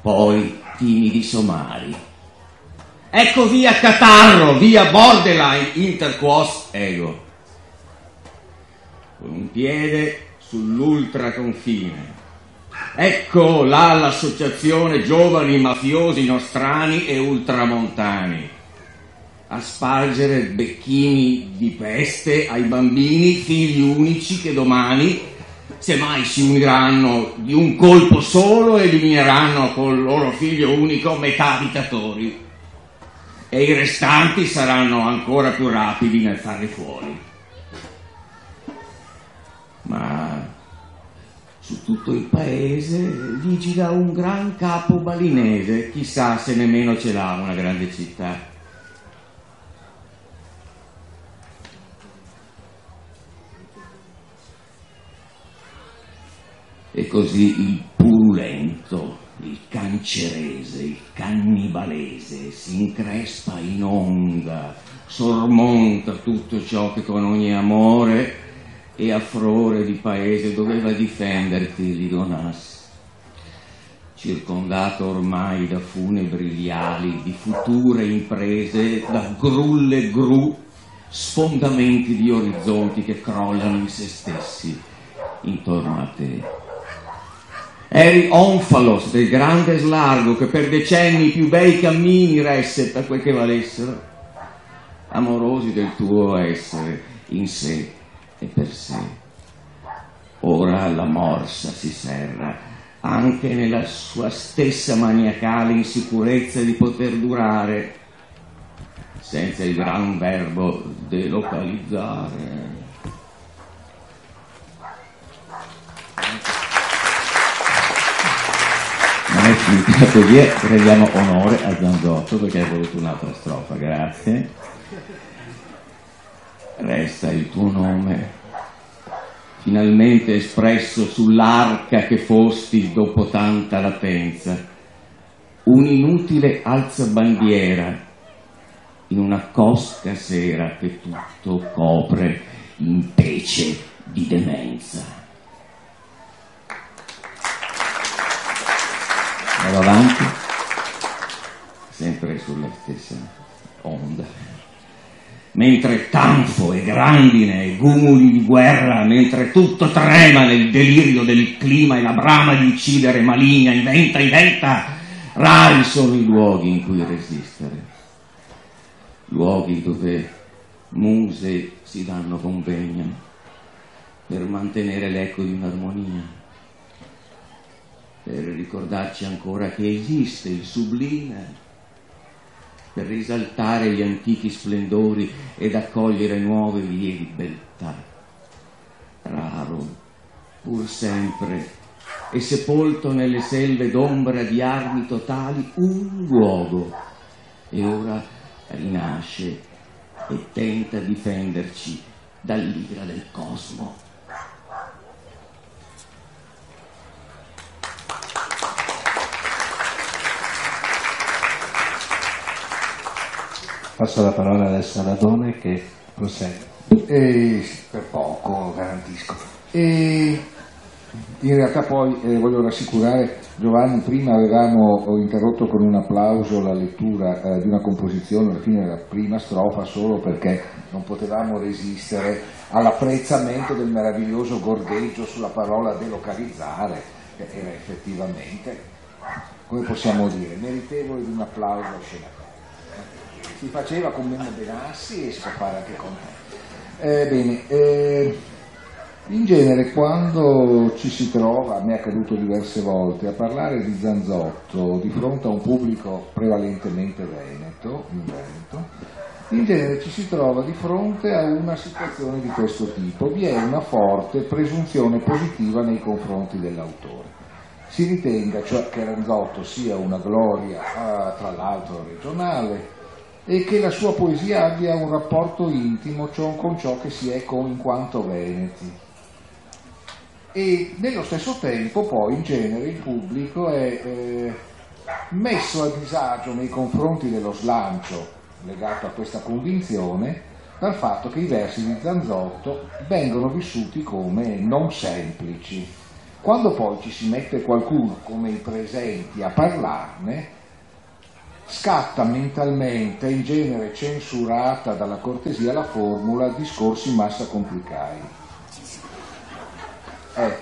poi timidi somari. Ecco via Catarro, via Borderline, interquos ego. Con un piede sull'ultraconfine Ecco là l'associazione giovani mafiosi nostrani e ultramontani. A spargere becchini di peste ai bambini, figli unici che domani, se mai si uniranno di un colpo solo, elimineranno col loro figlio unico metà abitatori e i restanti saranno ancora più rapidi nel farli fuori. Ma su tutto il paese vigila un gran capo balinese, chissà se nemmeno ce l'ha una grande città. E così il purulento, il cancerese, il cannibalese si increspa in onda, sormonta tutto ciò che con ogni amore e a furore di paese doveva difenderti Lidonas, circondato ormai da funebri viali, di future imprese, da grulle gru, sfondamenti di orizzonti che crollano in se stessi intorno a te. Eri onfalos del grande slargo che per decenni i più bei cammini resse per quel che valessero, amorosi del tuo essere in sé e per sé. Ora la morsa si serra anche nella sua stessa maniacale insicurezza di poter durare senza il gran verbo delocalizzare. Finita così, rendiamo onore a Zanzotto perché ha voluto un'altra strofa, grazie. Resta il tuo nome, finalmente espresso sull'arca che fosti dopo tanta latenza, un'inutile alzabandiera in una cosca sera che tutto copre in pece di demenza. Vado avanti, sempre sulla stessa onda. Mentre tanfo e grandine e gumuli di guerra, mentre tutto trema nel delirio del clima e la brama di uccidere maligna, inventa, inventa, rari sono i luoghi in cui resistere. Luoghi dove muse si danno convegno per mantenere l'eco di un'armonia per ricordarci ancora che esiste il sublime, per risaltare gli antichi splendori ed accogliere nuove vie di beltà. Raro, pur sempre, e sepolto nelle selve d'ombra di armi totali un luogo, e ora rinasce e tenta difenderci dall'ira del cosmo. Passo la parola al Saladone che prosegue. E, per poco, garantisco. E in realtà poi eh, voglio rassicurare Giovanni, prima avevamo interrotto con un applauso la lettura eh, di una composizione alla fine della prima strofa solo perché non potevamo resistere all'apprezzamento del meraviglioso gorgheggio sulla parola delocalizzare, che era effettivamente, come possiamo dire, meritevole di un applauso scenario si faceva con Memo Benassi e si può fare anche con me. Eh, bene, eh, in genere quando ci si trova, me è accaduto diverse volte, a parlare di Zanzotto di fronte a un pubblico prevalentemente veneto, in Veneto, in genere ci si trova di fronte a una situazione di questo tipo, vi è una forte presunzione positiva nei confronti dell'autore. Si ritenga cioè che Ranzotto sia una gloria, ah, tra l'altro regionale, e che la sua poesia abbia un rapporto intimo con ciò che si è con, in quanto veneti. E nello stesso tempo poi in genere il pubblico è eh, messo a disagio nei confronti dello slancio legato a questa convinzione dal fatto che i versi di Zanzotto vengono vissuti come non semplici. Quando poi ci si mette qualcuno come i presenti a parlarne, scatta mentalmente, in genere censurata dalla cortesia, la formula discorsi massa complicai. Eh,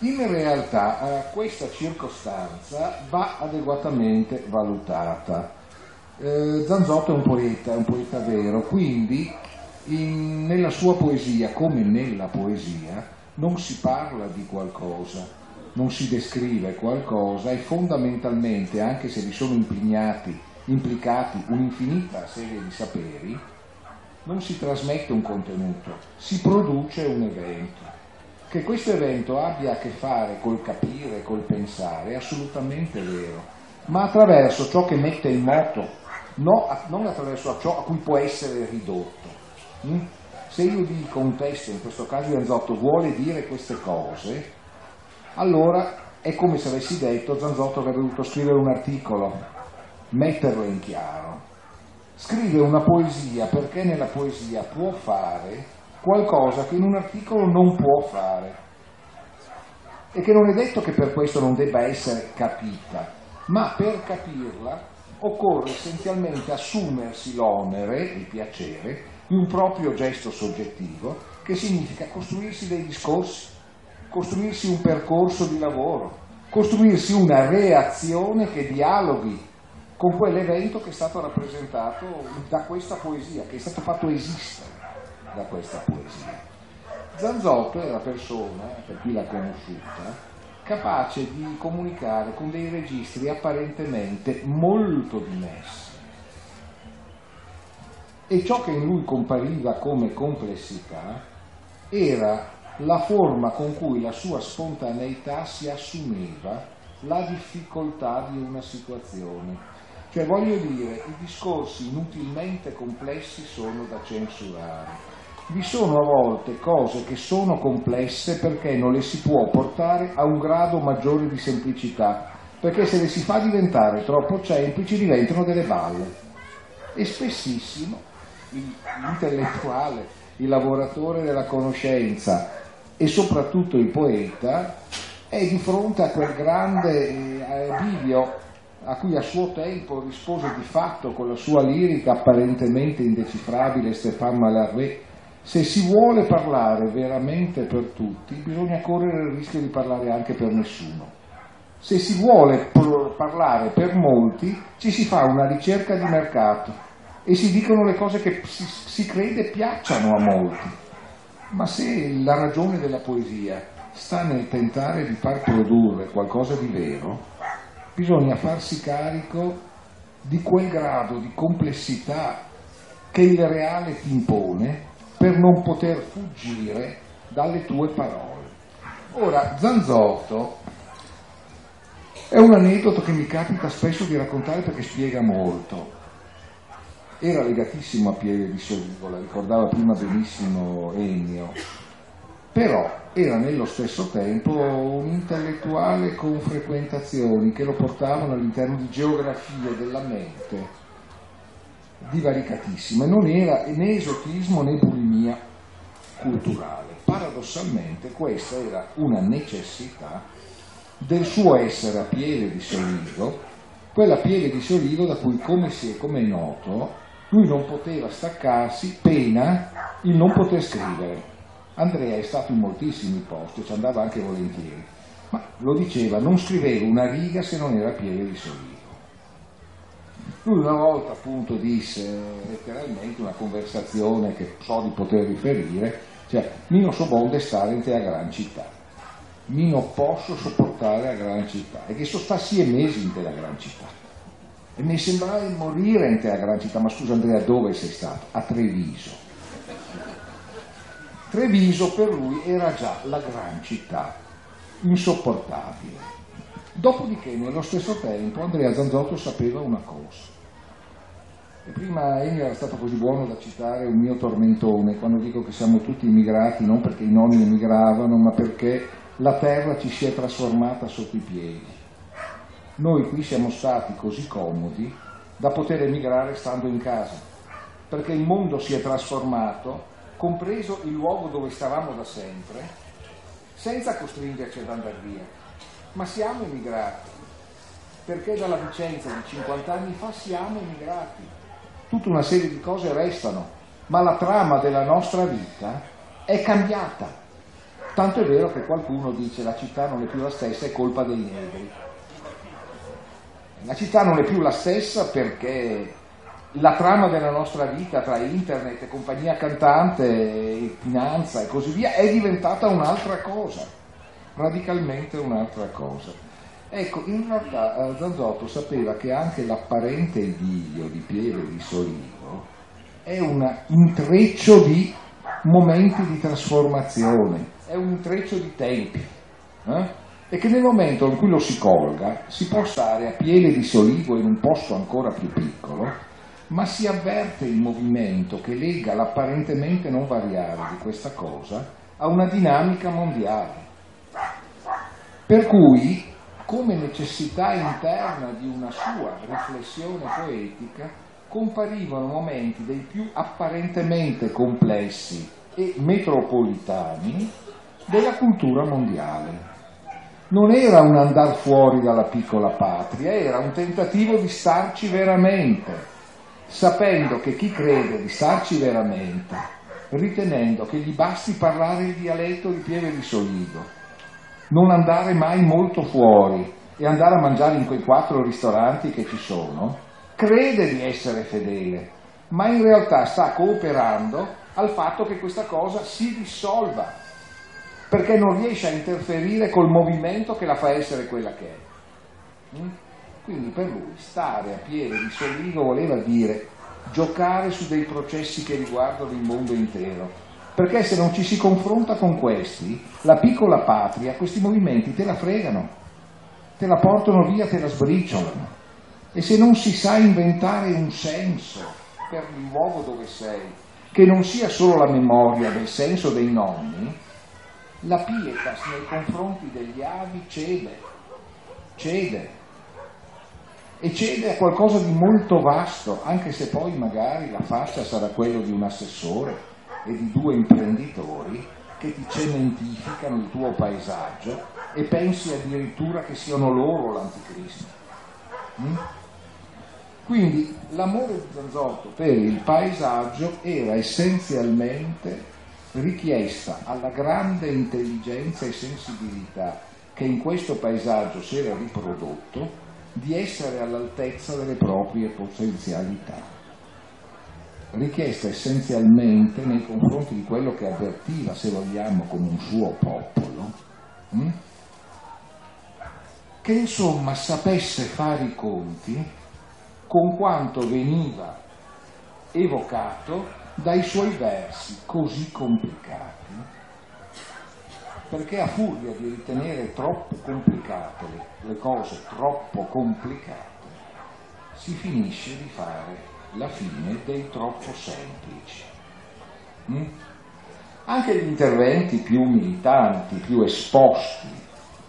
in realtà eh, questa circostanza va adeguatamente valutata. Eh, Zanzotto è un poeta, è un poeta vero, quindi in, nella sua poesia, come nella poesia, non si parla di qualcosa, non si descrive qualcosa e fondamentalmente, anche se vi sono impegnati, implicati un'infinita serie di saperi, non si trasmette un contenuto, si produce un evento. Che questo evento abbia a che fare col capire, col pensare, è assolutamente vero, ma attraverso ciò che mette in moto, no, non attraverso ciò a cui può essere ridotto. Mm? Se io dico un testo, in questo caso Ianzotto, vuole dire queste cose, allora è come se avessi detto Zanzotto avrebbe dovuto scrivere un articolo, metterlo in chiaro. Scrive una poesia perché nella poesia può fare qualcosa che in un articolo non può fare e che non è detto che per questo non debba essere capita, ma per capirla occorre essenzialmente assumersi l'onere, il piacere, di un proprio gesto soggettivo che significa costruirsi dei discorsi costruirsi un percorso di lavoro, costruirsi una reazione che dialoghi con quell'evento che è stato rappresentato da questa poesia, che è stato fatto esistere da questa poesia. Zanzotto è la persona, per chi l'ha conosciuta, capace di comunicare con dei registri apparentemente molto dimessi. E ciò che in lui compariva come complessità era la forma con cui la sua spontaneità si assumeva la difficoltà di una situazione. Cioè voglio dire, i discorsi inutilmente complessi sono da censurare. Vi sono a volte cose che sono complesse perché non le si può portare a un grado maggiore di semplicità, perché se le si fa diventare troppo semplici diventano delle balle. E spessissimo l'intellettuale, il lavoratore della conoscenza e soprattutto il poeta è di fronte a quel grande eh, bivio a cui a suo tempo rispose di fatto con la sua lirica apparentemente indecifrabile Stéphane Mallarmé se si vuole parlare veramente per tutti bisogna correre il rischio di parlare anche per nessuno. Se si vuole parlare per molti ci si fa una ricerca di mercato e si dicono le cose che si, si crede piacciono a molti ma se la ragione della poesia sta nel tentare di far produrre qualcosa di vero, bisogna farsi carico di quel grado di complessità che il reale ti impone per non poter fuggire dalle tue parole. Ora, Zanzotto è un aneddoto che mi capita spesso di raccontare perché spiega molto era legatissimo a Pieve di Solivo, la ricordava prima benissimo Ennio, però era nello stesso tempo un intellettuale con frequentazioni che lo portavano all'interno di geografie della mente divaricatissime, non era né esotismo né bulimia culturale. Paradossalmente questa era una necessità del suo essere a piede di Soligo, quella piede di Soligo da cui, come, si è, come è noto, lui non poteva staccarsi, pena il non poter scrivere. Andrea è stato in moltissimi posti, ci andava anche volentieri, ma lo diceva, non scriveva una riga se non era piede di solivo. Lui una volta appunto disse letteralmente una conversazione che so di poter riferire, cioè mi non so bonde stare in te a gran città, mi non posso sopportare a gran città, e che so sta sie mesi in te a gran città. E mi sembrava di morire in te a gran città, ma scusa Andrea, dove sei stato? A Treviso. Treviso per lui era già la gran città, insopportabile. Dopodiché, nello stesso tempo, Andrea Zanzotto sapeva una cosa. E prima Ennio era stato così buono da citare un mio tormentone quando dico che siamo tutti immigrati non perché i nonni emigravano, ma perché la terra ci si è trasformata sotto i piedi noi qui siamo stati così comodi da poter emigrare stando in casa, perché il mondo si è trasformato, compreso il luogo dove stavamo da sempre, senza costringerci ad andare via, ma siamo emigrati, perché dalla Vicenza di 50 anni fa siamo emigrati. Tutta una serie di cose restano, ma la trama della nostra vita è cambiata. Tanto è vero che qualcuno dice la città non è più la stessa, è colpa dei negri. La città non è più la stessa perché la trama della nostra vita tra internet compagnia cantante, finanza e così via è diventata un'altra cosa, radicalmente un'altra cosa. Ecco, in realtà eh, Zanzotto sapeva che anche l'apparente idillio di Pieve di Solivo è un intreccio di momenti di trasformazione, è un intreccio di tempi. Eh? E che nel momento in cui lo si colga si può stare a piede di solivo in un posto ancora più piccolo, ma si avverte il movimento che lega l'apparentemente non variare di questa cosa a una dinamica mondiale. Per cui, come necessità interna di una sua riflessione poetica, comparivano momenti dei più apparentemente complessi e metropolitani della cultura mondiale non era un andare fuori dalla piccola patria, era un tentativo di starci veramente, sapendo che chi crede di starci veramente, ritenendo che gli basti parlare il dialetto di Pieve di Solido non andare mai molto fuori e andare a mangiare in quei quattro ristoranti che ci sono, crede di essere fedele, ma in realtà sta cooperando al fatto che questa cosa si dissolva, perché non riesce a interferire col movimento che la fa essere quella che è. Mm? Quindi per lui stare a piede di Soligo voleva dire giocare su dei processi che riguardano il mondo intero, perché se non ci si confronta con questi, la piccola patria, questi movimenti te la fregano, te la portano via, te la sbriciolano. E se non si sa inventare un senso per il luogo dove sei, che non sia solo la memoria del senso dei nonni, la pietas nei confronti degli avi cede, cede, e cede a qualcosa di molto vasto, anche se poi magari la faccia sarà quella di un assessore e di due imprenditori che ti cementificano il tuo paesaggio e pensi addirittura che siano loro l'anticristo. Mm? Quindi l'amore di Zanzotto per il paesaggio era essenzialmente richiesta alla grande intelligenza e sensibilità che in questo paesaggio si era riprodotto di essere all'altezza delle proprie potenzialità. Richiesta essenzialmente nei confronti di quello che avvertiva, se vogliamo, come un suo popolo, hm? che insomma sapesse fare i conti con quanto veniva evocato dai suoi versi così complicati, perché a furia di ritenere troppo complicate le, le cose troppo complicate, si finisce di fare la fine dei troppo semplici. Mm? Anche gli interventi più militanti, più esposti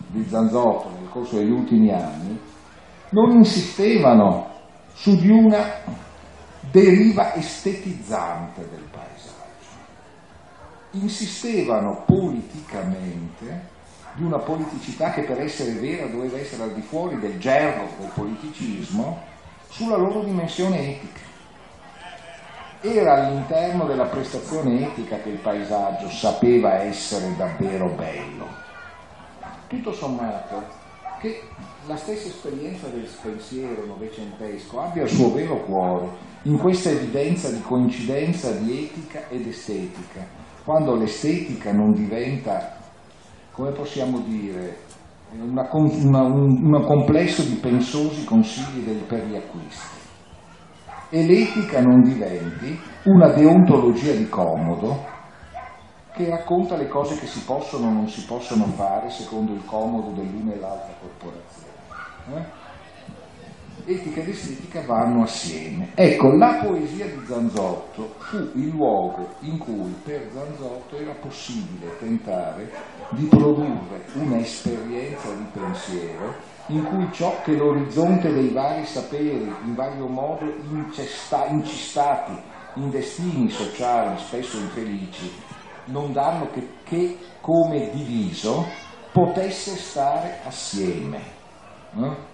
di Zanzotto nel corso degli ultimi anni, non insistevano su di una deriva estetizzante del paesaggio. Insistevano politicamente di una politicità che per essere vera doveva essere al di fuori del gergo del politicismo sulla loro dimensione etica. Era all'interno della prestazione etica che il paesaggio sapeva essere davvero bello. Tutto sommato, che la stessa esperienza del pensiero novecentesco abbia il suo vero cuore in questa evidenza di coincidenza di etica ed estetica, quando l'estetica non diventa, come possiamo dire, una, una, un, un, complesso di pensosi consigli del, per gli acquisti e l'etica non diventi una deontologia di comodo che racconta le cose che si possono o non si possono fare secondo il comodo dell'una e l'altra corporazione. Eh? Etica ed estetica vanno assieme. Ecco, la poesia di Zanzotto fu il luogo in cui per Zanzotto era possibile tentare di produrre un'esperienza di pensiero in cui ciò che l'orizzonte dei vari saperi, in vario modo incesta, incistati in destini sociali spesso infelici, non danno che, che come diviso potesse stare assieme eh?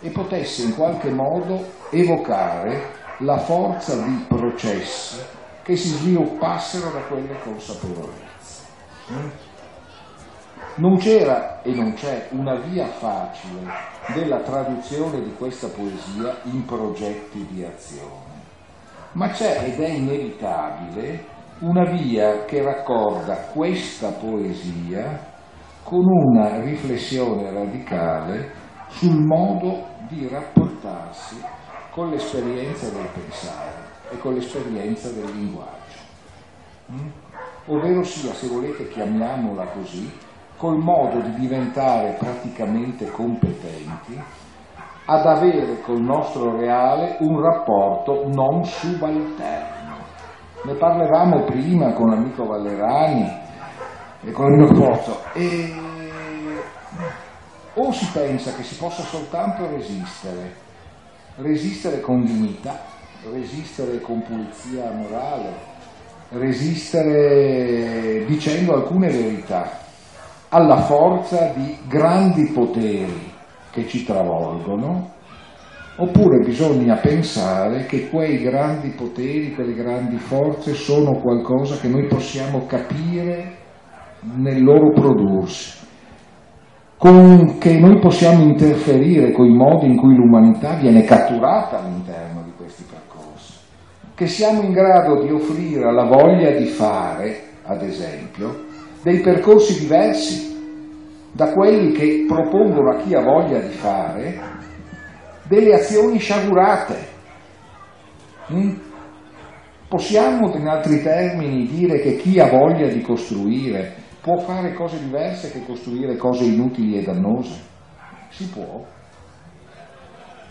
E potesse in qualche modo evocare la forza di processi che si sviluppassero da quelle consapevolezze. Non c'era e non c'è una via facile della traduzione di questa poesia in progetti di azione, ma c'è ed è inevitabile una via che raccorda questa poesia con una riflessione radicale sul modo di rapportarsi con l'esperienza del pensare e con l'esperienza del linguaggio. Mm? Ovvero sia, se volete chiamiamola così, col modo di diventare praticamente competenti ad avere col nostro reale un rapporto non subalterno ne parlavamo prima con l'amico Vallerani e con il mio Pozzo e o si pensa che si possa soltanto resistere, resistere con dignità, resistere con pulizia morale, resistere dicendo alcune verità alla forza di grandi poteri che ci travolgono Oppure bisogna pensare che quei grandi poteri, quelle grandi forze sono qualcosa che noi possiamo capire nel loro prodursi con che noi possiamo interferire con i modi in cui l'umanità viene catturata all'interno di questi percorsi, che siamo in grado di offrire alla voglia di fare, ad esempio, dei percorsi diversi da quelli che propongono a chi ha voglia di fare delle azioni sciagurate. Mm? Possiamo, in altri termini, dire che chi ha voglia di costruire può fare cose diverse che costruire cose inutili e dannose? Si può.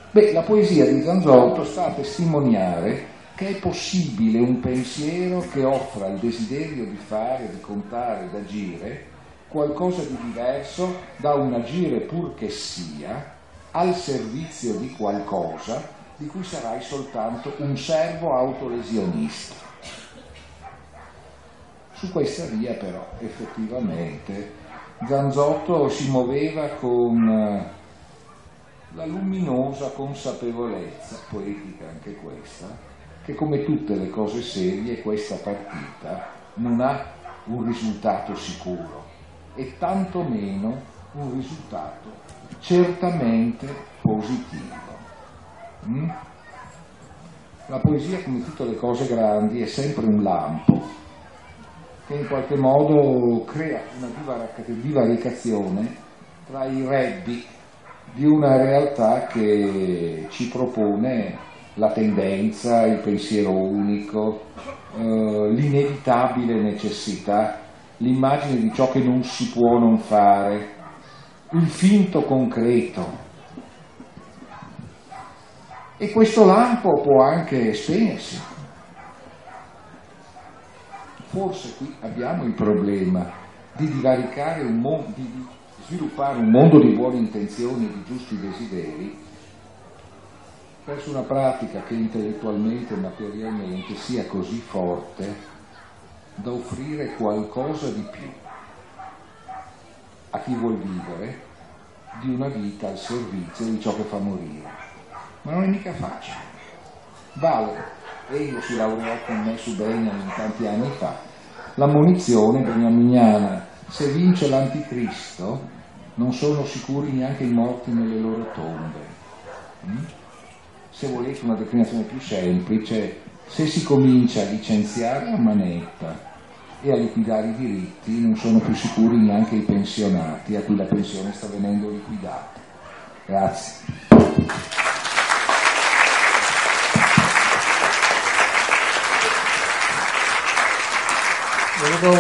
Beh, la poesia di Zanzotto sta a testimoniare che è possibile un pensiero che offra il desiderio di fare, di contare, di agire qualcosa di diverso da un agire pur che sia al servizio di qualcosa di cui sarai soltanto un servo autolesionista. Su questa via però effettivamente Zanzotto si muoveva con eh, la luminosa consapevolezza, poetica anche questa, che come tutte le cose serie questa partita non ha un risultato sicuro e tantomeno un risultato certamente positivo. Mm? La poesia, come tutte le cose grandi, è sempre un lampo che in qualche modo crea una divaricazione tra i rebbi di una realtà che ci propone la tendenza, il pensiero unico, eh, l'inevitabile necessità, l'immagine di ciò che non si può non fare, il finto concreto, e questo lampo può anche spegnersi. Forse qui abbiamo il problema di divaricare un mondo, di sviluppare un mondo di buone intenzioni di giusti desideri verso una pratica che intellettualmente e materialmente sia così forte da offrire qualcosa di più a chi vuol vivere di una vita al servizio di ciò che fa morire ma non è mica facile. Vale, Elio si laureò con me su Benjamin tanti anni fa, la munizione beniaminiana, se vince l'anticristo non sono sicuri neanche i morti nelle loro tombe. Mm? Se volete una declinazione più semplice, se si comincia a licenziare la manetta e a liquidare i diritti, non sono più sicuri neanche i pensionati a cui la pensione sta venendo liquidata. Grazie. Volevo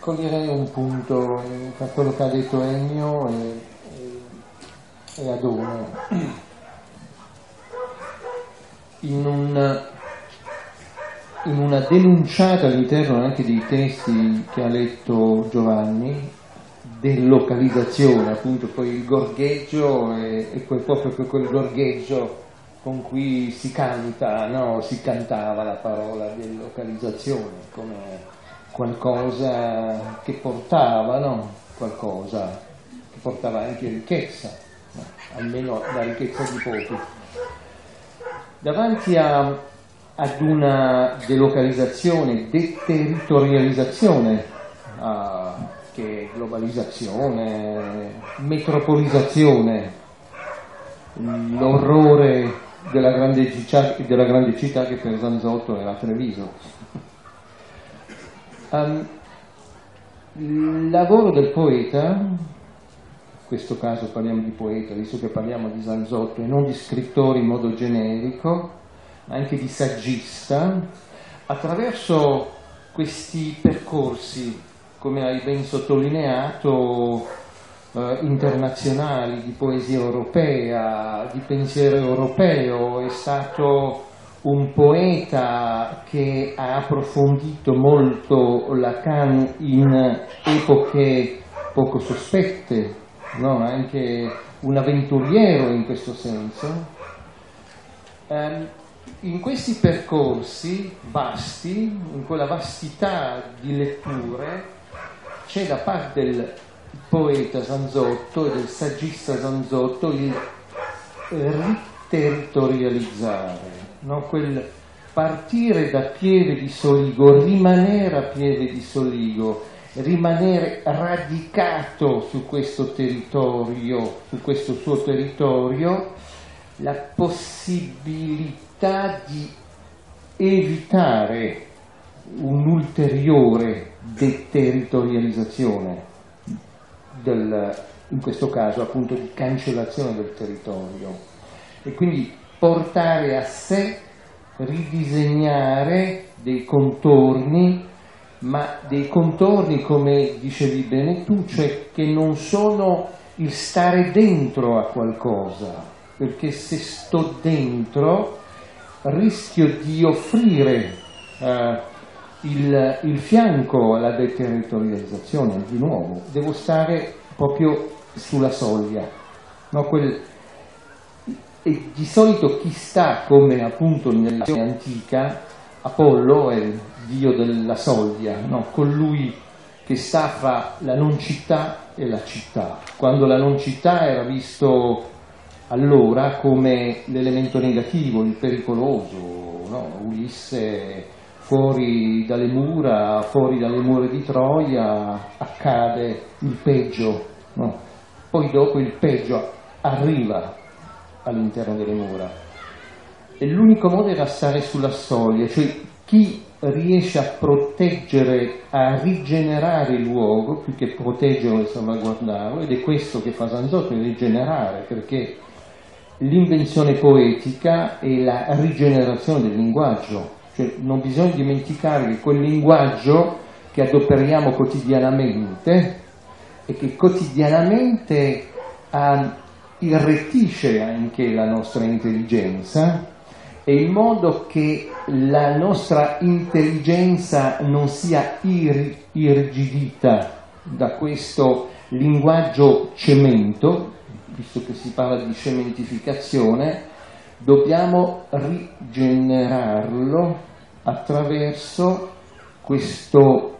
cogliere un punto tra quello che ha detto Ennio e, e, Adone. In, un, in una denunciata all'interno anche dei testi che ha letto Giovanni, delocalizzazione, appunto poi il gorgheggio e, e quel, proprio quel gorgheggio con cui si canta, no? si cantava la parola delocalizzazione come qualcosa che portava, no? qualcosa che portava anche ricchezza, no? almeno la ricchezza di pochi. Davanti a, ad una delocalizzazione, deterritorializzazione, ah, che è globalizzazione, metropolizzazione, l'orrore della grande, città, della grande città che per Zanzotto era Treviso. Um, il lavoro del poeta, in questo caso parliamo di poeta, visto che parliamo di Zanzotto e non di scrittore in modo generico, anche di saggista, attraverso questi percorsi, come hai ben sottolineato, eh, internazionali, di poesia europea, di pensiero europeo, è stato un poeta che ha approfondito molto Lacan in epoche poco sospette, no? anche un avventuriero in questo senso. Um, in questi percorsi vasti, in quella vastità di letture, c'è da parte del poeta Zanzotto e del saggista Zanzotto il riterritorializzare, no? quel partire da Pieve di Soligo, rimanere a Pieve di Soligo rimanere radicato su questo territorio, su questo suo territorio, la possibilità di evitare un'ulteriore deterritorializzazione, del, in questo caso appunto di cancellazione del territorio, e quindi portare a sé, ridisegnare dei contorni, ma dei contorni, come dicevi bene tu, cioè che non sono il stare dentro a qualcosa, perché se sto dentro rischio di offrire eh, il, il, fianco alla deterritorializzazione, di nuovo, devo stare proprio sulla soglia. No, quel, e di solito chi sta, come appunto nella antica, Apollo è il dio della soglia, no? colui che sta fra la non città e la città, quando la non città era visto allora come l'elemento negativo, il pericoloso, no? Ulisse fuori dalle mura, fuori dalle mura di Troia accade il peggio, no? poi dopo il peggio arriva all'interno delle mura. E l'unico modo era stare sulla soglia, cioè chi riesce a proteggere, a rigenerare il luogo, più che proteggerlo e salvaguardarlo, ed è questo che fa Zanzotto, rigenerare, perché l'invenzione poetica è la rigenerazione del linguaggio, cioè non bisogna dimenticare che quel linguaggio che adoperiamo quotidianamente e che quotidianamente uh, irretisce anche la nostra intelligenza, è in modo che la nostra intelligenza non sia ir- irrigidita da questo linguaggio cemento, visto che si parla di cementificazione, dobbiamo rigenerarlo attraverso questo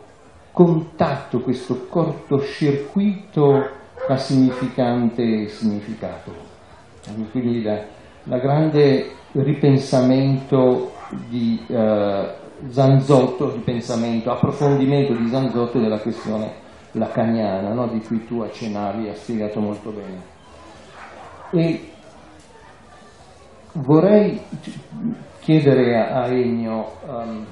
contatto, questo cortocircuito tra significante e significato. Quindi la, la grande ripensamento di eh, Zanzotto, ripensamento, approfondimento di Zanzotto della questione lacaniana, no? di cui tu accennavi, ha spiegato molto bene. E vorrei chiedere a Ennio, um,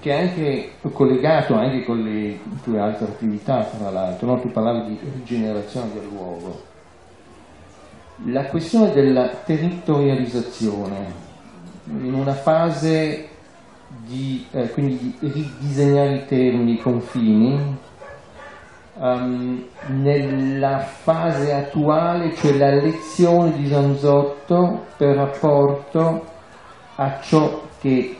che è anche collegato anche con le tue altre attività, tra l'altro, no? tu parlavi di rigenerazione del luogo, la questione della territorializzazione in una fase di, eh, quindi di ridisegnare i termini, i confini, um, nella fase attuale, cioè la lezione di Zanzotto per rapporto a ciò che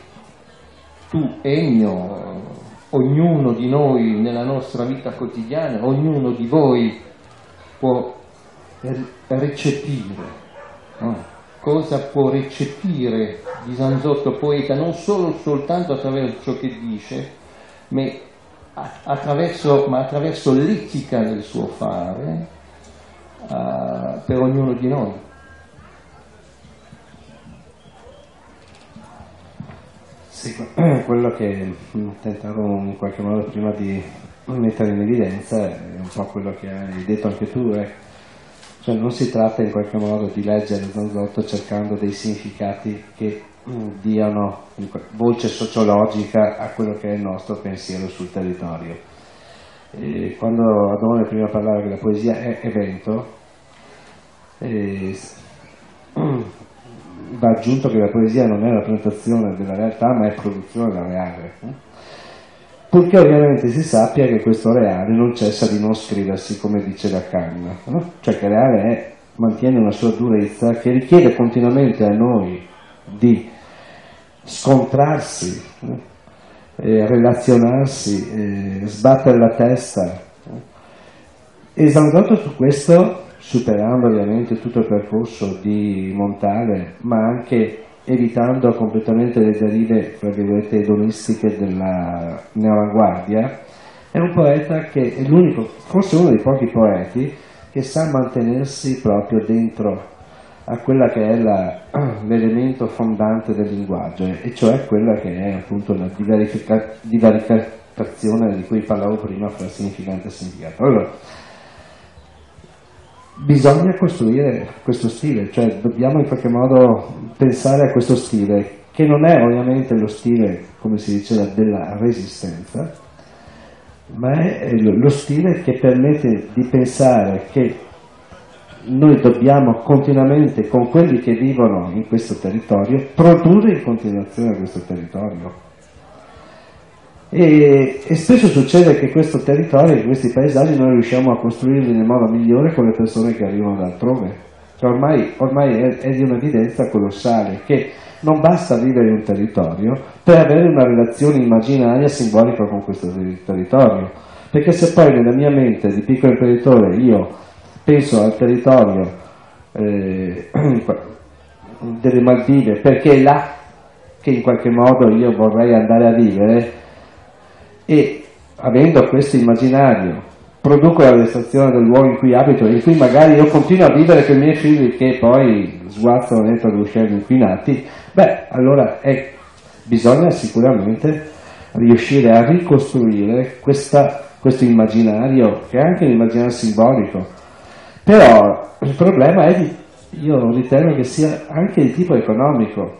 tu, Ennio, ognuno di noi nella nostra vita quotidiana, ognuno di voi può recepire. No? Cosa può recepire di Zanzotto poeta non solo soltanto attraverso ciò che dice, ma attraverso, ma attraverso l'etica del suo fare uh, per ognuno di noi. Sì, quello che tenterò in qualche modo prima di mettere in evidenza è un po' quello che hai detto anche tu, eh. cioè non si tratta in qualche modo di leggere Zanzotto cercando dei significati che diano voce sociologica a quello che è il nostro pensiero sul territorio. E quando Adone prima parlava che la poesia è evento, eh, va aggiunto che la poesia non è rappresentazione della realtà ma è produzione della reale. Purché ovviamente si sappia che questo reale non cessa di non scriversi come dice Lacan, no? cioè che reale è, mantiene una sua durezza che richiede continuamente a noi di scontrarsi, eh, relazionarsi, eh, sbattere la testa. Esaminato su questo, superando ovviamente tutto il percorso di Montale, ma anche evitando completamente le derive, fra virgolette, edonistiche della neoavanguardia, è un poeta che è l'unico, forse uno dei pochi poeti, che sa mantenersi proprio dentro a quella che è l'elemento fondante del linguaggio, e cioè quella che è appunto la divarica, divarica, interpretazione di cui parlavo prima fra significante e significato. Allora, bisogna costruire questo stile, cioè dobbiamo in qualche modo pensare a questo stile, che non è ovviamente lo stile, come si diceva, della resistenza, ma è lo stile che permette di pensare che noi dobbiamo continuamente, con quelli che vivono in questo territorio, produrre in continuazione questo territorio. E, e, spesso succede che questo territorio, questi paesaggi, noi riusciamo a costruirli nel modo migliore con le persone che arrivano da altrove. Cioè ormai, ormai è, è, di un'evidenza colossale che non basta vivere in un territorio per avere una relazione immaginaria simbolica con questo territorio. Perché se poi nella mia mente di piccolo imprenditore io penso al territorio eh, delle Maldive perché è là che in qualche modo io vorrei andare a vivere, e avendo questo immaginario produco la realizzazione del luogo in cui abito e in cui magari io continuo a vivere con i miei figli che poi sguazzano dentro gli uccelli inquinati, beh, allora è, bisogna sicuramente riuscire a ricostruire questa, questo immaginario, che è anche un immaginario simbolico. Però il problema è, di, io ritengo che sia anche di tipo economico.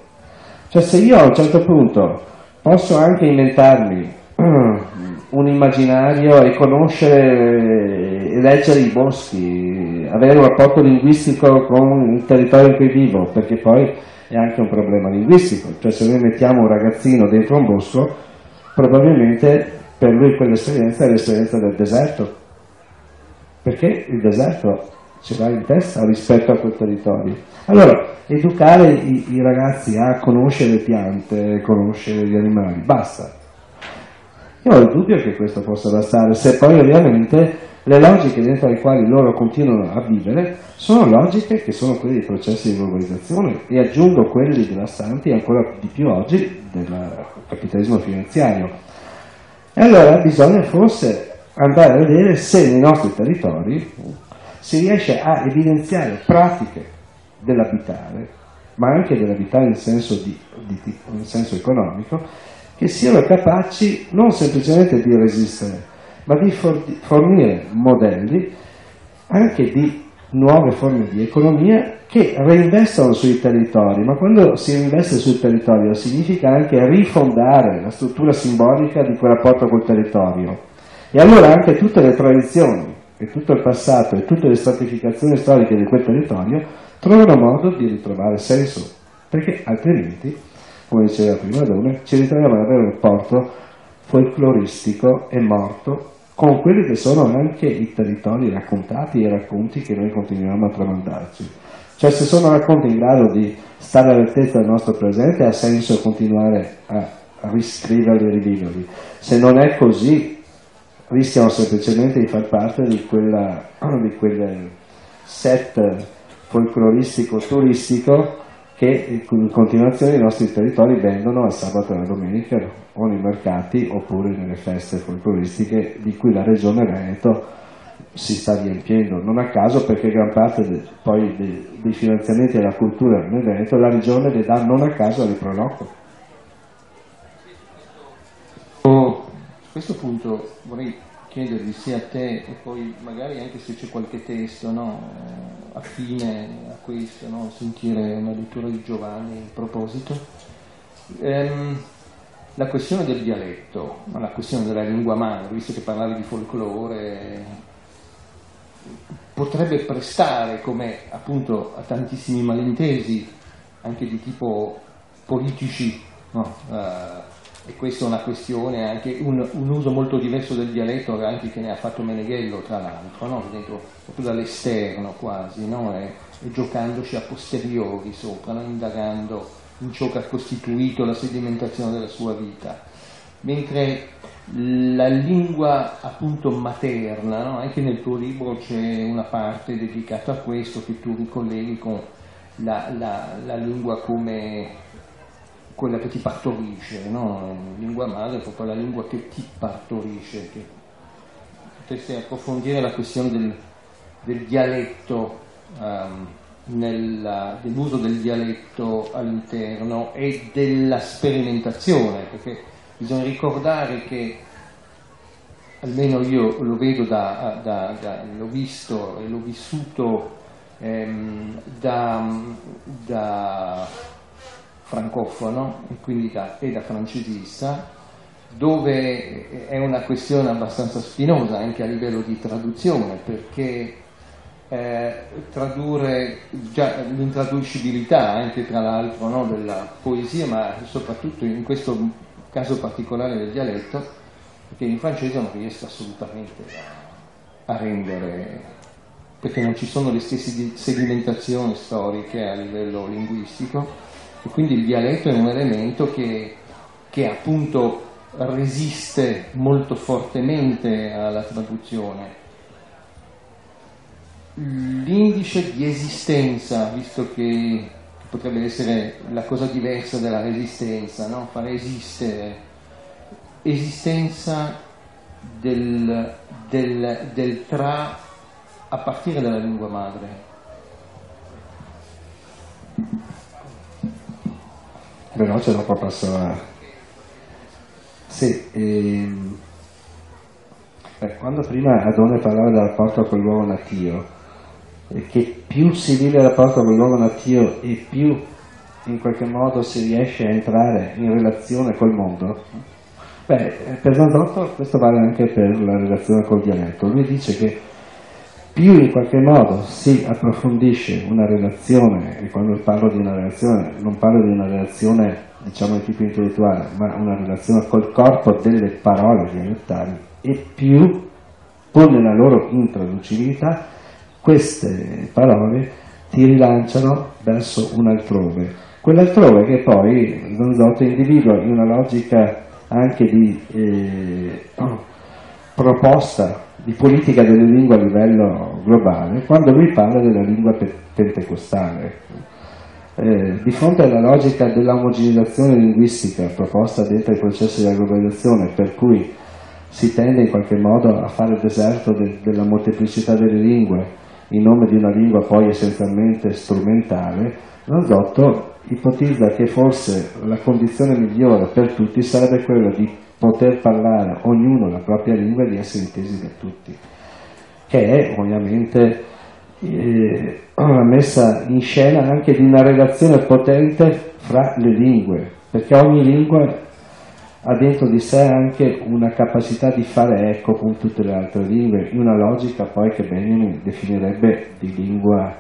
Cioè se io a un certo punto posso anche inventarmi un immaginario e conoscere e leggere i boschi, avere un rapporto linguistico con il territorio in cui vivo, perché poi è anche un problema linguistico, cioè se noi mettiamo un ragazzino dentro un bosco, probabilmente per lui quell'esperienza è l'esperienza del deserto, perché il deserto ce l'ha in testa rispetto a quel territorio. Allora, educare i, i ragazzi a conoscere le piante, conoscere gli animali, basta, io ho il dubbio che questo possa bastare, se poi ovviamente le logiche dentro le quali loro continuano a vivere sono logiche che sono quelle dei processi di globalizzazione e aggiungo quelli devastanti ancora di più oggi del capitalismo finanziario. E allora bisogna forse andare a vedere se nei nostri territori si riesce a evidenziare pratiche dell'abitare, ma anche dell'abitare in senso, in senso economico, che siano capaci non semplicemente di resistere, ma di fornire modelli anche di nuove forme di economia che reinvestono sui territori, ma quando si investe sul territorio significa anche rifondare la struttura simbolica di quel rapporto col territorio. E allora anche tutte le tradizioni, e tutto il passato e tutte le stratificazioni storiche di quel territorio trovano modo di ritrovare senso, perché altrimenti come diceva prima Done, ci ritroviamo ad avere un rapporto folcloristico e morto con quelli che sono anche i territori raccontati e i racconti che noi continuiamo a tramandarci. Cioè se sono racconti in grado di stare all'altezza del nostro presente ha senso continuare a, riscriverli e riviverli. Se non è così rischiano semplicemente di far parte di, quella, di quel set folcloristico turistico che in continuazione i nostri territori vendono al sabato e alla domenica o nei mercati oppure nelle feste folcloristiche di cui la regione Veneto si sta riempiendo. Non a caso perché gran parte de, poi dei, dei finanziamenti alla cultura nel Veneto la regione le dà non a caso alle Proloco. A questo punto vorrei chiedervi sia a te e poi magari anche se c'è qualche testo no, affine a questo, no, sentire una lettura di Giovanni in proposito. Ehm, la questione del dialetto, la questione della lingua madre, visto che parlavi di folklore, potrebbe prestare come appunto a tantissimi malintesi, anche di tipo politici, no? uh, e questa è una questione, anche un, un, uso molto diverso del dialetto anche che ne ha fatto Meneghello tra l'altro, no? dentro, proprio dall'esterno quasi, no? e, e, giocandoci a posteriori sopra, no? indagando in ciò che ha costituito la sedimentazione della sua vita. Mentre la lingua appunto materna, anche nel tuo libro c'è una parte dedicata a questo che tu ricolleghi con la, la, la lingua come quella che ti partorisce, no? lingua madre è proprio la lingua che ti partorisce, che potresti approfondire la questione del, del dialetto, um, dell'uso del dialetto all'interno e della sperimentazione, perché bisogna ricordare che almeno io lo vedo da, da, da l'ho visto e l'ho vissuto ehm, da, da, francofono e quindi da, e da francesista, dove è una questione abbastanza spinosa anche a livello di traduzione, perché eh, tradurre già l'intraducibilità anche tra l'altro no, della poesia, ma soprattutto in questo caso particolare del dialetto, perché in francese non riesco assolutamente a, rendere perché non ci sono le stesse sedimentazioni storiche a livello linguistico e quindi il dialetto è un elemento che, che appunto resiste molto fortemente alla traduzione. L'indice di esistenza, visto che potrebbe essere la cosa diversa della resistenza, no? fare esistere, esistenza del, del, del tra a partire dalla lingua madre. Veloce dopo passo a... Sì, ehm... Beh, quando prima Adone parlava del rapporto con l'uomo natio, che più si vive il rapporto con l'uomo natio e più in qualche modo si riesce a entrare in relazione col mondo, beh, per Zanzotto questo vale anche per la relazione col dialetto. Lui dice che più in qualche modo si approfondisce una relazione, e quando parlo di una relazione non parlo di una relazione diciamo di tipo intellettuale, ma una relazione col corpo delle parole dialettali, e più, pur nella loro intraducibilità, queste parole ti rilanciano verso un altrove. Quell'altrove che poi Donzotto individua in una logica anche di eh, proposta di politica delle lingue a livello globale quando lui parla della lingua pentecostale. Eh, di fronte alla logica dell'omogenizzazione linguistica proposta dentro i processi della globalizzazione, per cui si tende in qualche modo a fare il deserto de della molteplicità delle lingue in nome di una lingua poi essenzialmente strumentale, Lanzotto ipotizza che forse la condizione migliore per tutti sarebbe quella di poter parlare ognuno la propria lingua e di essere intesi da tutti, che è ovviamente eh, una messa in scena anche di una relazione potente fra le lingue, perché ogni lingua ha dentro di sé anche una capacità di fare eco con tutte le altre lingue, in una logica poi che Benjamin definirebbe di lingua,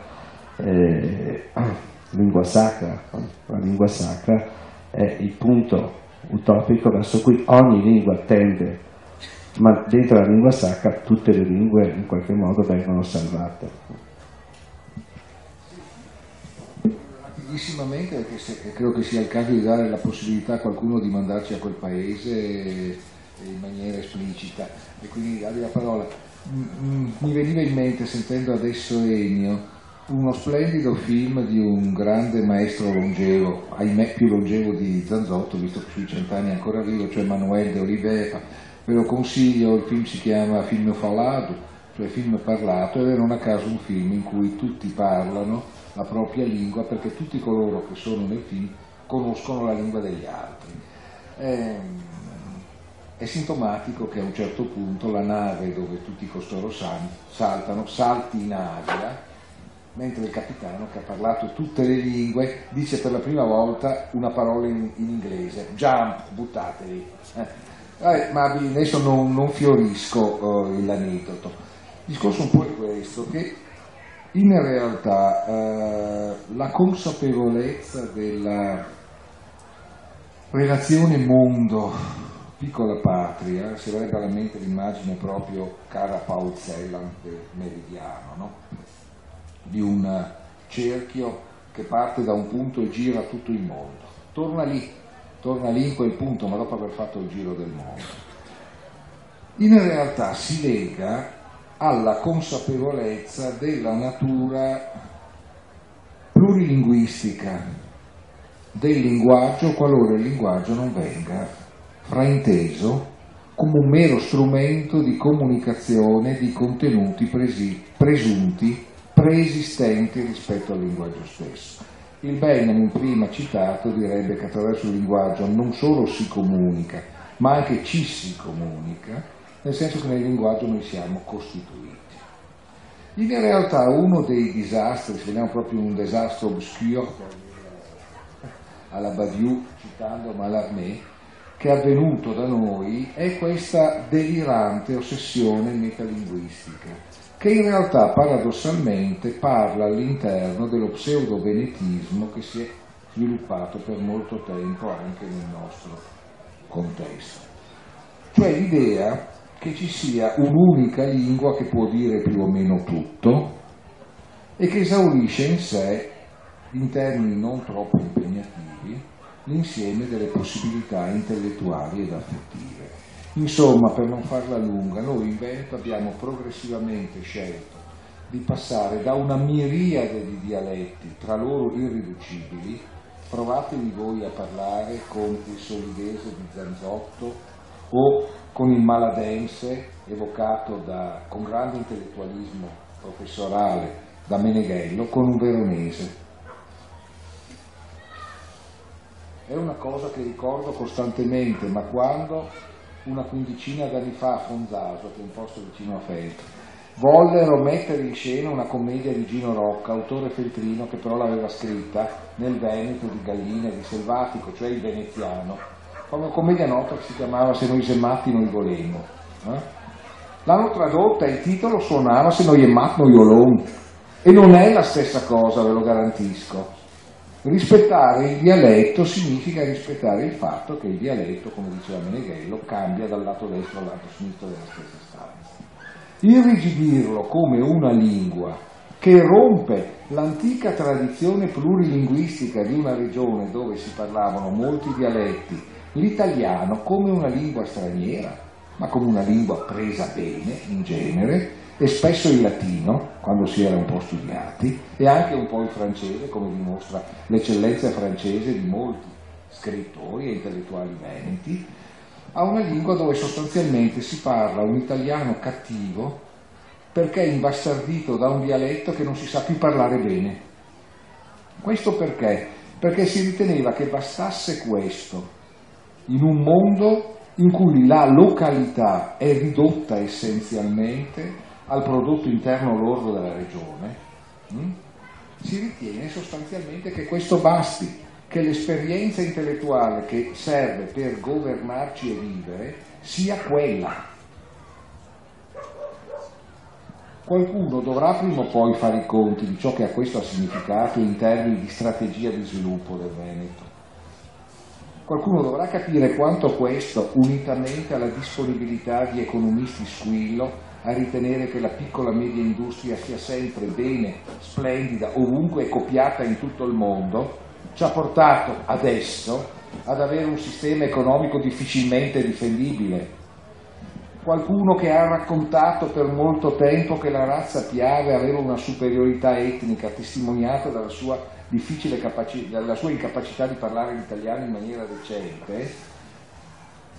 eh, lingua sacra. La lingua sacra è il punto utopico verso cui ogni lingua tende, ma dentro la lingua sacra tutte le lingue in qualche modo vengono salvate. Rapidissimamente, perché se, credo che sia il caso di dare la possibilità a qualcuno di mandarci a quel paese in maniera esplicita, e quindi dargli la parola. Mi veniva in mente, sentendo adesso Ennio, uno splendido film di un grande maestro longevo, ahimè più longevo di Zanzotto, visto che sui cent'anni è ancora vivo, cioè Manuel de Oliveira. Ve lo consiglio, il film si chiama Film Falado, cioè film parlato, ed è non a caso un film in cui tutti parlano la propria lingua perché tutti coloro che sono nel film conoscono la lingua degli altri. È, è sintomatico che a un certo punto la nave dove tutti costoro saltano salti in aria mentre il capitano, che ha parlato tutte le lingue, dice per la prima volta una parola in, in inglese, jump, buttatevi. Eh, ma adesso non, non fiorisco eh, l'aneddoto. Il discorso un po' è questo, che in realtà eh, la consapevolezza della relazione mondo, piccola patria, si avrebbe alla mente l'immagine proprio cara Paul Celan del meridiano, no? Di un cerchio che parte da un punto e gira tutto il mondo. Torna lì, torna lì in quel punto, ma dopo aver fatto il giro del mondo. In realtà si lega alla consapevolezza della natura plurilinguistica del linguaggio qualora il linguaggio non venga frainteso come un mero strumento di comunicazione di contenuti presi, presunti preesistenti rispetto al linguaggio stesso. Il Benjamin prima citato direbbe che attraverso il linguaggio non solo si comunica, ma anche ci si comunica nel senso che nel linguaggio noi siamo costituiti. In realtà uno dei disastri, se vogliamo proprio un disastro obscuro, alla Badiou, citando Mallarmé, che è avvenuto da noi è questa delirante ossessione metalinguistica, che in realtà paradossalmente parla all'interno dello pseudo-venetismo che si è sviluppato per molto tempo anche nel nostro contesto. Cioè l'idea che ci sia un'unica lingua che può dire più o meno tutto e che esaurisce in sé, in termini non troppo impegnativi, l'insieme delle possibilità intellettuali ed affettive. Insomma, per non farla lunga, noi in Veneto abbiamo progressivamente scelto di passare da una miriade di dialetti, tra loro irriducibili, provatevi voi a parlare con il solidese di Zanzotto o con il maladense evocato da, con grande intellettualismo professorale da Meneghello, con un veronese. È una cosa che ricordo costantemente, ma quando una quindicina d'anni fa a Fonzaso, che è un posto vicino a Feltri, vollero mettere in scena una commedia di Gino Rocca, autore feltrino, che però l'aveva scritta nel Veneto di Gallina, di Selvatico, cioè il veneziano, una commedia nota che si chiamava Se noi sematti noi volemo. Eh? L'hanno tradotta e il titolo suonava Se noi emmat noi olon. E non è la stessa cosa, ve lo garantisco. Rispettare il dialetto significa rispettare il fatto che il dialetto, come diceva Meneghello, cambia dal lato destro al lato sinistro della stessa stanza. Irrigidirlo come una lingua che rompe l'antica tradizione plurilinguistica di una regione dove si parlavano molti dialetti, l'italiano come una lingua straniera, ma come una lingua presa bene in genere, e spesso il latino, quando si era un po' studiati, e anche un po' il francese, come dimostra l'eccellenza francese di molti scrittori e intellettuali veneti, a una lingua dove sostanzialmente si parla un italiano cattivo perché è imbastardito da un dialetto che non si sa più parlare bene. Questo perché? Perché si riteneva che bastasse questo in un mondo in cui la località è ridotta essenzialmente al prodotto interno lordo della regione, hm? si ritiene sostanzialmente che questo basti, che l'esperienza intellettuale che serve per governarci e vivere sia quella. Qualcuno dovrà prima o poi fare i conti di ciò che a questo ha significato in termini di strategia di sviluppo del Veneto. Qualcuno dovrà capire quanto questo, unitamente alla disponibilità di economisti squillo, a ritenere che la piccola media industria sia sempre bene, splendida, ovunque e copiata in tutto il mondo, ci ha portato adesso ad avere un sistema economico difficilmente difendibile. Qualcuno che ha raccontato per molto tempo che la razza Piave aveva una superiorità etnica testimoniata dalla sua, dalla sua incapacità di parlare l'italiano in maniera decente,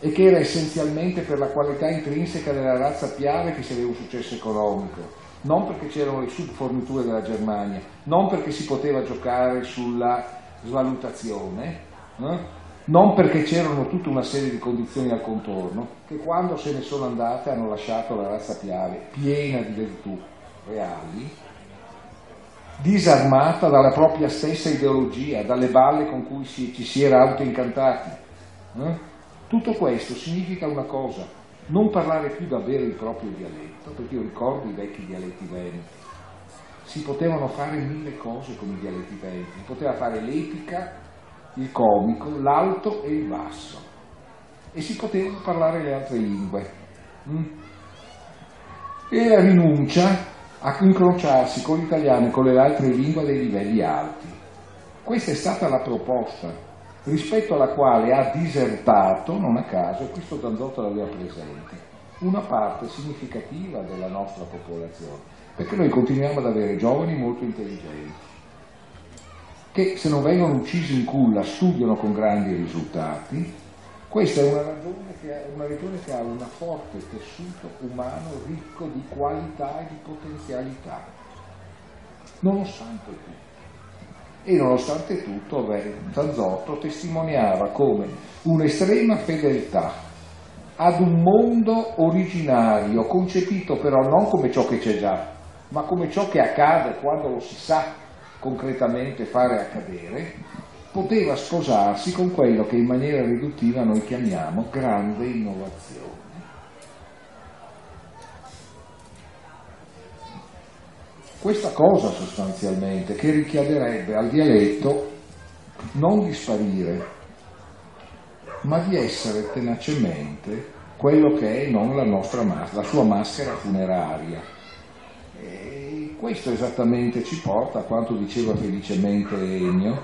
e che era essenzialmente per la qualità intrinseca della razza Piave che si aveva un successo economico, non perché c'erano le subforniture della Germania, non perché si poteva giocare sulla svalutazione, eh? non perché c'erano tutta una serie di condizioni al contorno, che quando se ne sono andate hanno lasciato la razza Piave piena di virtù reali, disarmata dalla propria stessa ideologia, dalle balle con cui si, ci si era autoincantati. Eh? Tutto questo significa una cosa, non parlare più davvero il proprio dialetto, perché io ricordo i vecchi dialetti veneti, si potevano fare mille cose con i dialetti veneti, si poteva fare l'epica, il comico, l'alto e il basso, e si potevano parlare le altre lingue. Mm? E la rinuncia a incrociarsi con l'italiano e con le altre lingue dei livelli alti. Questa è stata la proposta rispetto alla quale ha disertato, non a caso, e questo Danzotto l'aveva presente, una parte significativa della nostra popolazione, perché noi continuiamo ad avere giovani molto intelligenti, che se non vengono uccisi in culla studiano con grandi risultati, questa è una, ragione che ha, una regione che ha un forte tessuto umano ricco di qualità e di potenzialità, nonostante tutto e nonostante tutto Zanzotto testimoniava come un'estrema fedeltà ad un mondo originario, concepito però non come ciò che c'è già, ma come ciò che accade quando lo si sa concretamente fare accadere, poteva sposarsi con quello che in maniera riduttiva noi chiamiamo grande innovazione. Questa cosa sostanzialmente che richiederebbe al dialetto non di sparire, ma di essere tenacemente quello che è non la, nostra, la sua maschera funeraria. E questo esattamente ci porta a quanto diceva felicemente Ennio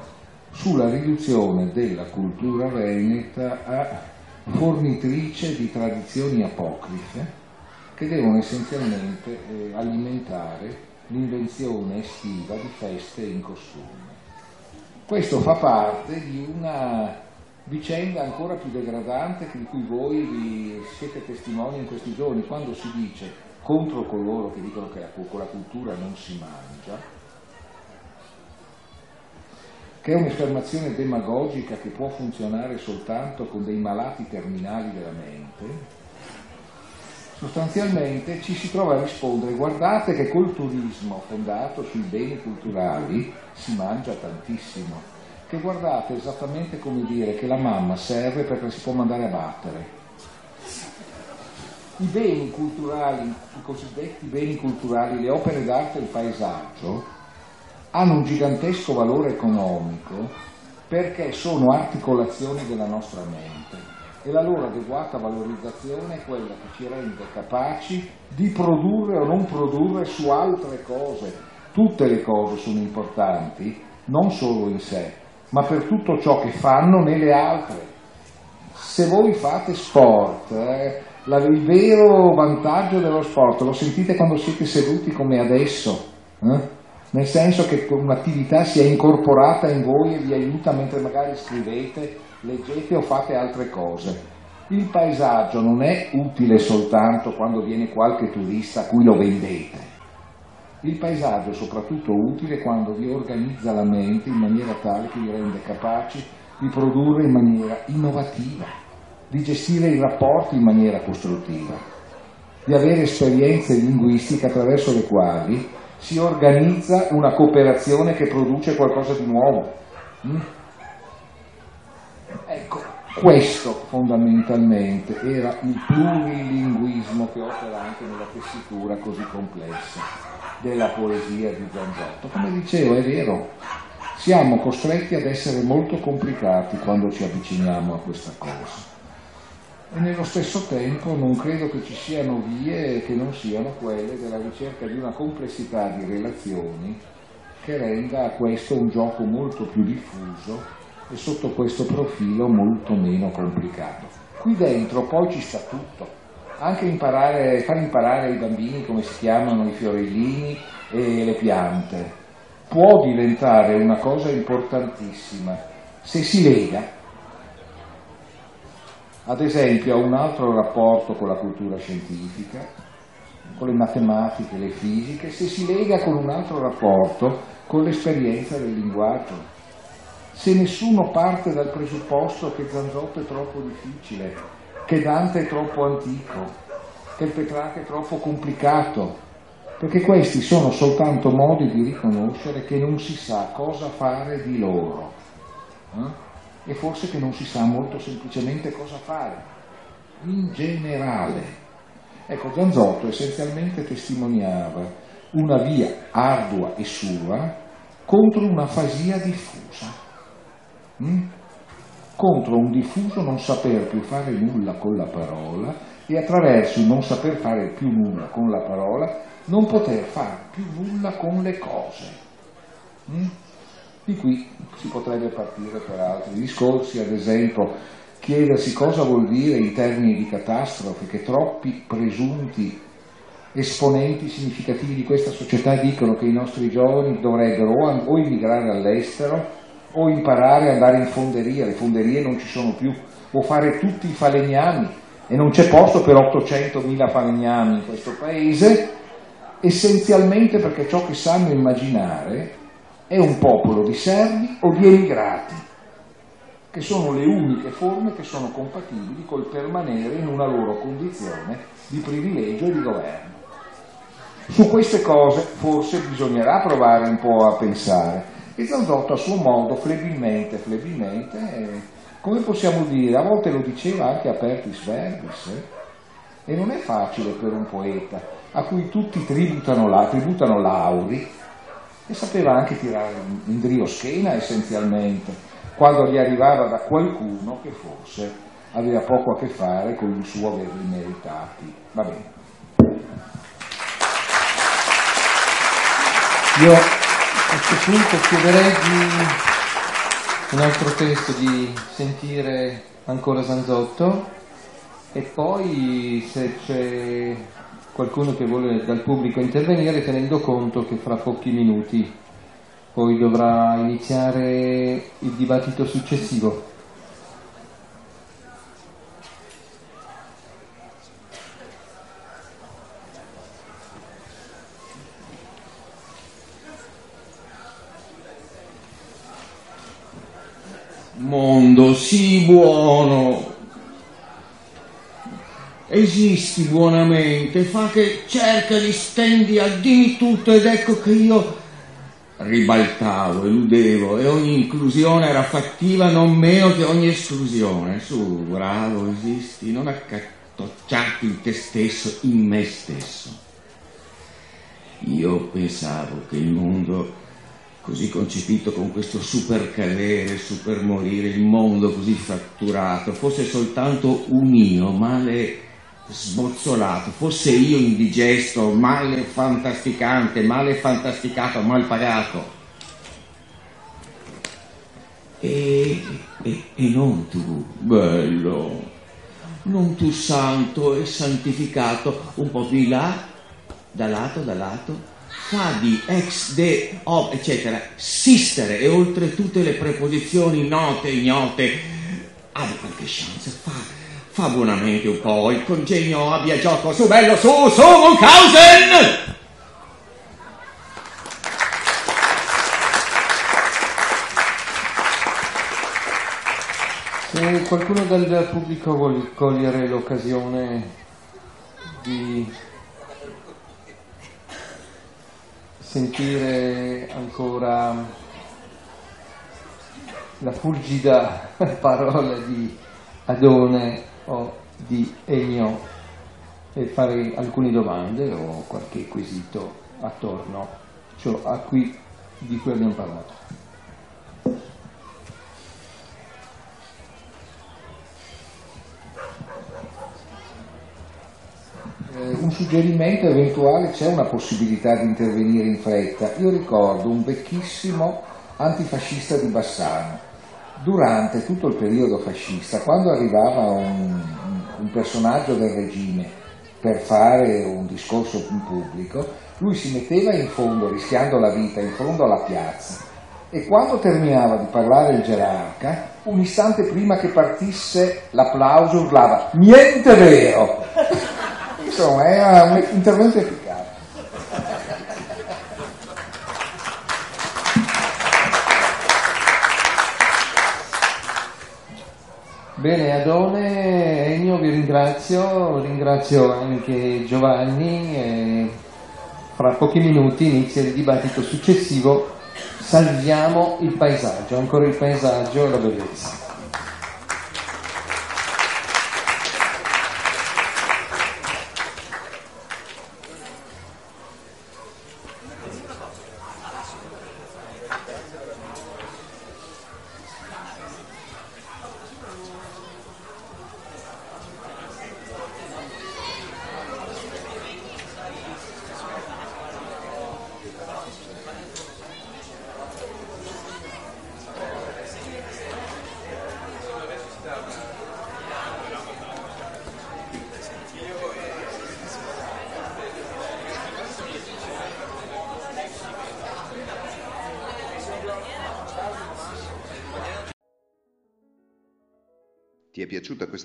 sulla riduzione della cultura veneta a fornitrice di tradizioni apocrife che devono essenzialmente eh, alimentare l'invenzione estiva di feste in costume. Questo fa parte di una vicenda ancora più degradante di cui voi vi siete testimoni in questi giorni, quando si dice contro coloro che dicono che con la cultura non si mangia, che è un'affermazione demagogica che può funzionare soltanto con dei malati terminali della mente, sostanzialmente ci si trova a rispondere guardate che col turismo fondato sui beni culturali si mangia tantissimo, che guardate esattamente come dire che la mamma serve perché si può mandare a battere. I beni culturali, i cosiddetti beni culturali, le opere d'arte e il paesaggio hanno un gigantesco valore economico perché sono articolazioni della nostra mente e la loro adeguata valorizzazione è quella che ci rende capaci di produrre o non produrre su altre cose. Tutte le cose sono importanti, non solo in sé, ma per tutto ciò che fanno nelle altre. Se voi fate sport, eh, la, il vero vantaggio dello sport lo sentite quando siete seduti come adesso, eh? nel senso che un'attività sia incorporata in voi e vi aiuta mentre magari scrivete leggete o fate altre cose. Il paesaggio non è utile soltanto quando viene qualche turista a cui lo vendete. Il paesaggio è soprattutto utile quando vi organizza la mente in maniera tale che vi rende capaci di produrre in maniera innovativa, di gestire i rapporti in maniera costruttiva, di avere esperienze linguistiche attraverso le quali si organizza una cooperazione che produce qualcosa di nuovo. Ecco, questo fondamentalmente era il plurilinguismo che opera anche nella tessitura così complessa della poesia di Zanzotto. Come dicevo, è vero, siamo costretti ad essere molto complicati quando ci avviciniamo a questa cosa. E nello stesso tempo non credo che ci siano vie che non siano quelle della ricerca di una complessità di relazioni che renda questo un gioco molto più diffuso e sotto questo profilo molto meno complicato. Qui dentro poi ci sta tutto, anche imparare, far imparare ai bambini come si chiamano i fiorellini e le piante, può diventare una cosa importantissima. Se si lega ad esempio a un altro rapporto con la cultura scientifica, con le matematiche, le fisiche, se si lega con un altro rapporto con l'esperienza del linguaggio se nessuno parte dal presupposto che Zanzotto è troppo difficile, che Dante è troppo antico, che il Petrarca è troppo complicato, perché questi sono soltanto modi di riconoscere che non si sa cosa fare di loro eh? e forse che non si sa molto semplicemente cosa fare, in generale. Ecco, Zanzotto essenzialmente testimoniava una via ardua e sua contro un'afasia diffusa mm? contro un diffuso non saper più fare nulla con la parola e attraverso il non saper fare più nulla con la parola non poter fare più nulla con le cose. Mm? Di qui si potrebbe partire per altri discorsi, ad esempio chiedersi cosa vuol dire in termini di catastrofe che troppi presunti esponenti significativi di questa società dicono che i nostri giovani dovrebbero o, immigrare all'estero o imparare ad andare in fonderia, le fonderie non ci sono più, o fare tutti i falegnami e non c'è posto per 800.000 falegnami in questo paese, essenzialmente perché ciò che sanno immaginare è un popolo di servi o di emigrati che sono le uniche forme che sono compatibili col permanere in una loro condizione di privilegio e di governo. Su queste cose forse bisognerà provare un po' a pensare. E Zanzotto a suo modo, flebilmente, flebilmente, eh, come possiamo dire, a volte lo diceva anche apertis verbis, eh? e non è facile per un poeta a cui tutti tributano, la, tributano lauri, e sapeva anche tirare in drio schiena essenzialmente, quando gli arrivava da qualcuno che forse aveva poco a che fare con il suo averli meritati. Va bene. Io questo punto chiederei di un altro testo di sentire ancora Zanzotto e poi se c'è qualcuno che vuole dal pubblico intervenire tenendo conto che fra pochi minuti poi dovrà iniziare il dibattito successivo. Mondo, sii buono. Esisti buonamente, fa che cerca di stendi, addini tutto ed ecco che io ribaltavo, eludevo e ogni inclusione era fattiva non meno che ogni esclusione. Su, bravo, esisti, non accatocciarti in te stesso, in me stesso. Io pensavo che il mondo così concepito con questo super cadere, super morire, il mondo così fratturato, fosse soltanto un io male sbozzolato, fosse io indigesto, male fantasticante, male fantasticato, mal pagato. E, e, e non tu, bello, non tu santo e santificato, un po' più in là, da lato, da lato, fa di ex, de, of, eccetera, sistere e oltre tutte le preposizioni note ignote, abbia qualche chance, fa, fa buonamente un po', il congegno abbia gioco, su bello, su, su, Munchausen! Se qualcuno dal pubblico vuole cogliere l'occasione di sentire ancora la fulgida parola di Adone o di Ennio e fare alcune domande o qualche quesito attorno a ciò a cui, di cui abbiamo parlato. Un suggerimento eventuale, c'è una possibilità di intervenire in fretta. Io ricordo un vecchissimo antifascista di Bassano. Durante tutto il periodo fascista, quando arrivava un, un personaggio del regime per fare un discorso in pubblico, lui si metteva in fondo, rischiando la vita, in fondo alla piazza e quando terminava di parlare il gerarca, un istante prima che partisse l'applauso urlava niente vero! Insomma, era un intervento efficace. Bene, Adone, Ennio vi ringrazio, ringrazio anche Giovanni e fra pochi minuti inizia il dibattito successivo, salviamo il paesaggio, ancora il paesaggio e la bellezza.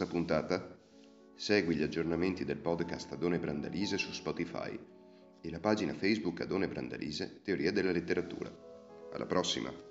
Questa puntata? Segui gli aggiornamenti del podcast Adone Brandalise su Spotify e la pagina Facebook Adone Brandalise Teoria della letteratura. Alla prossima!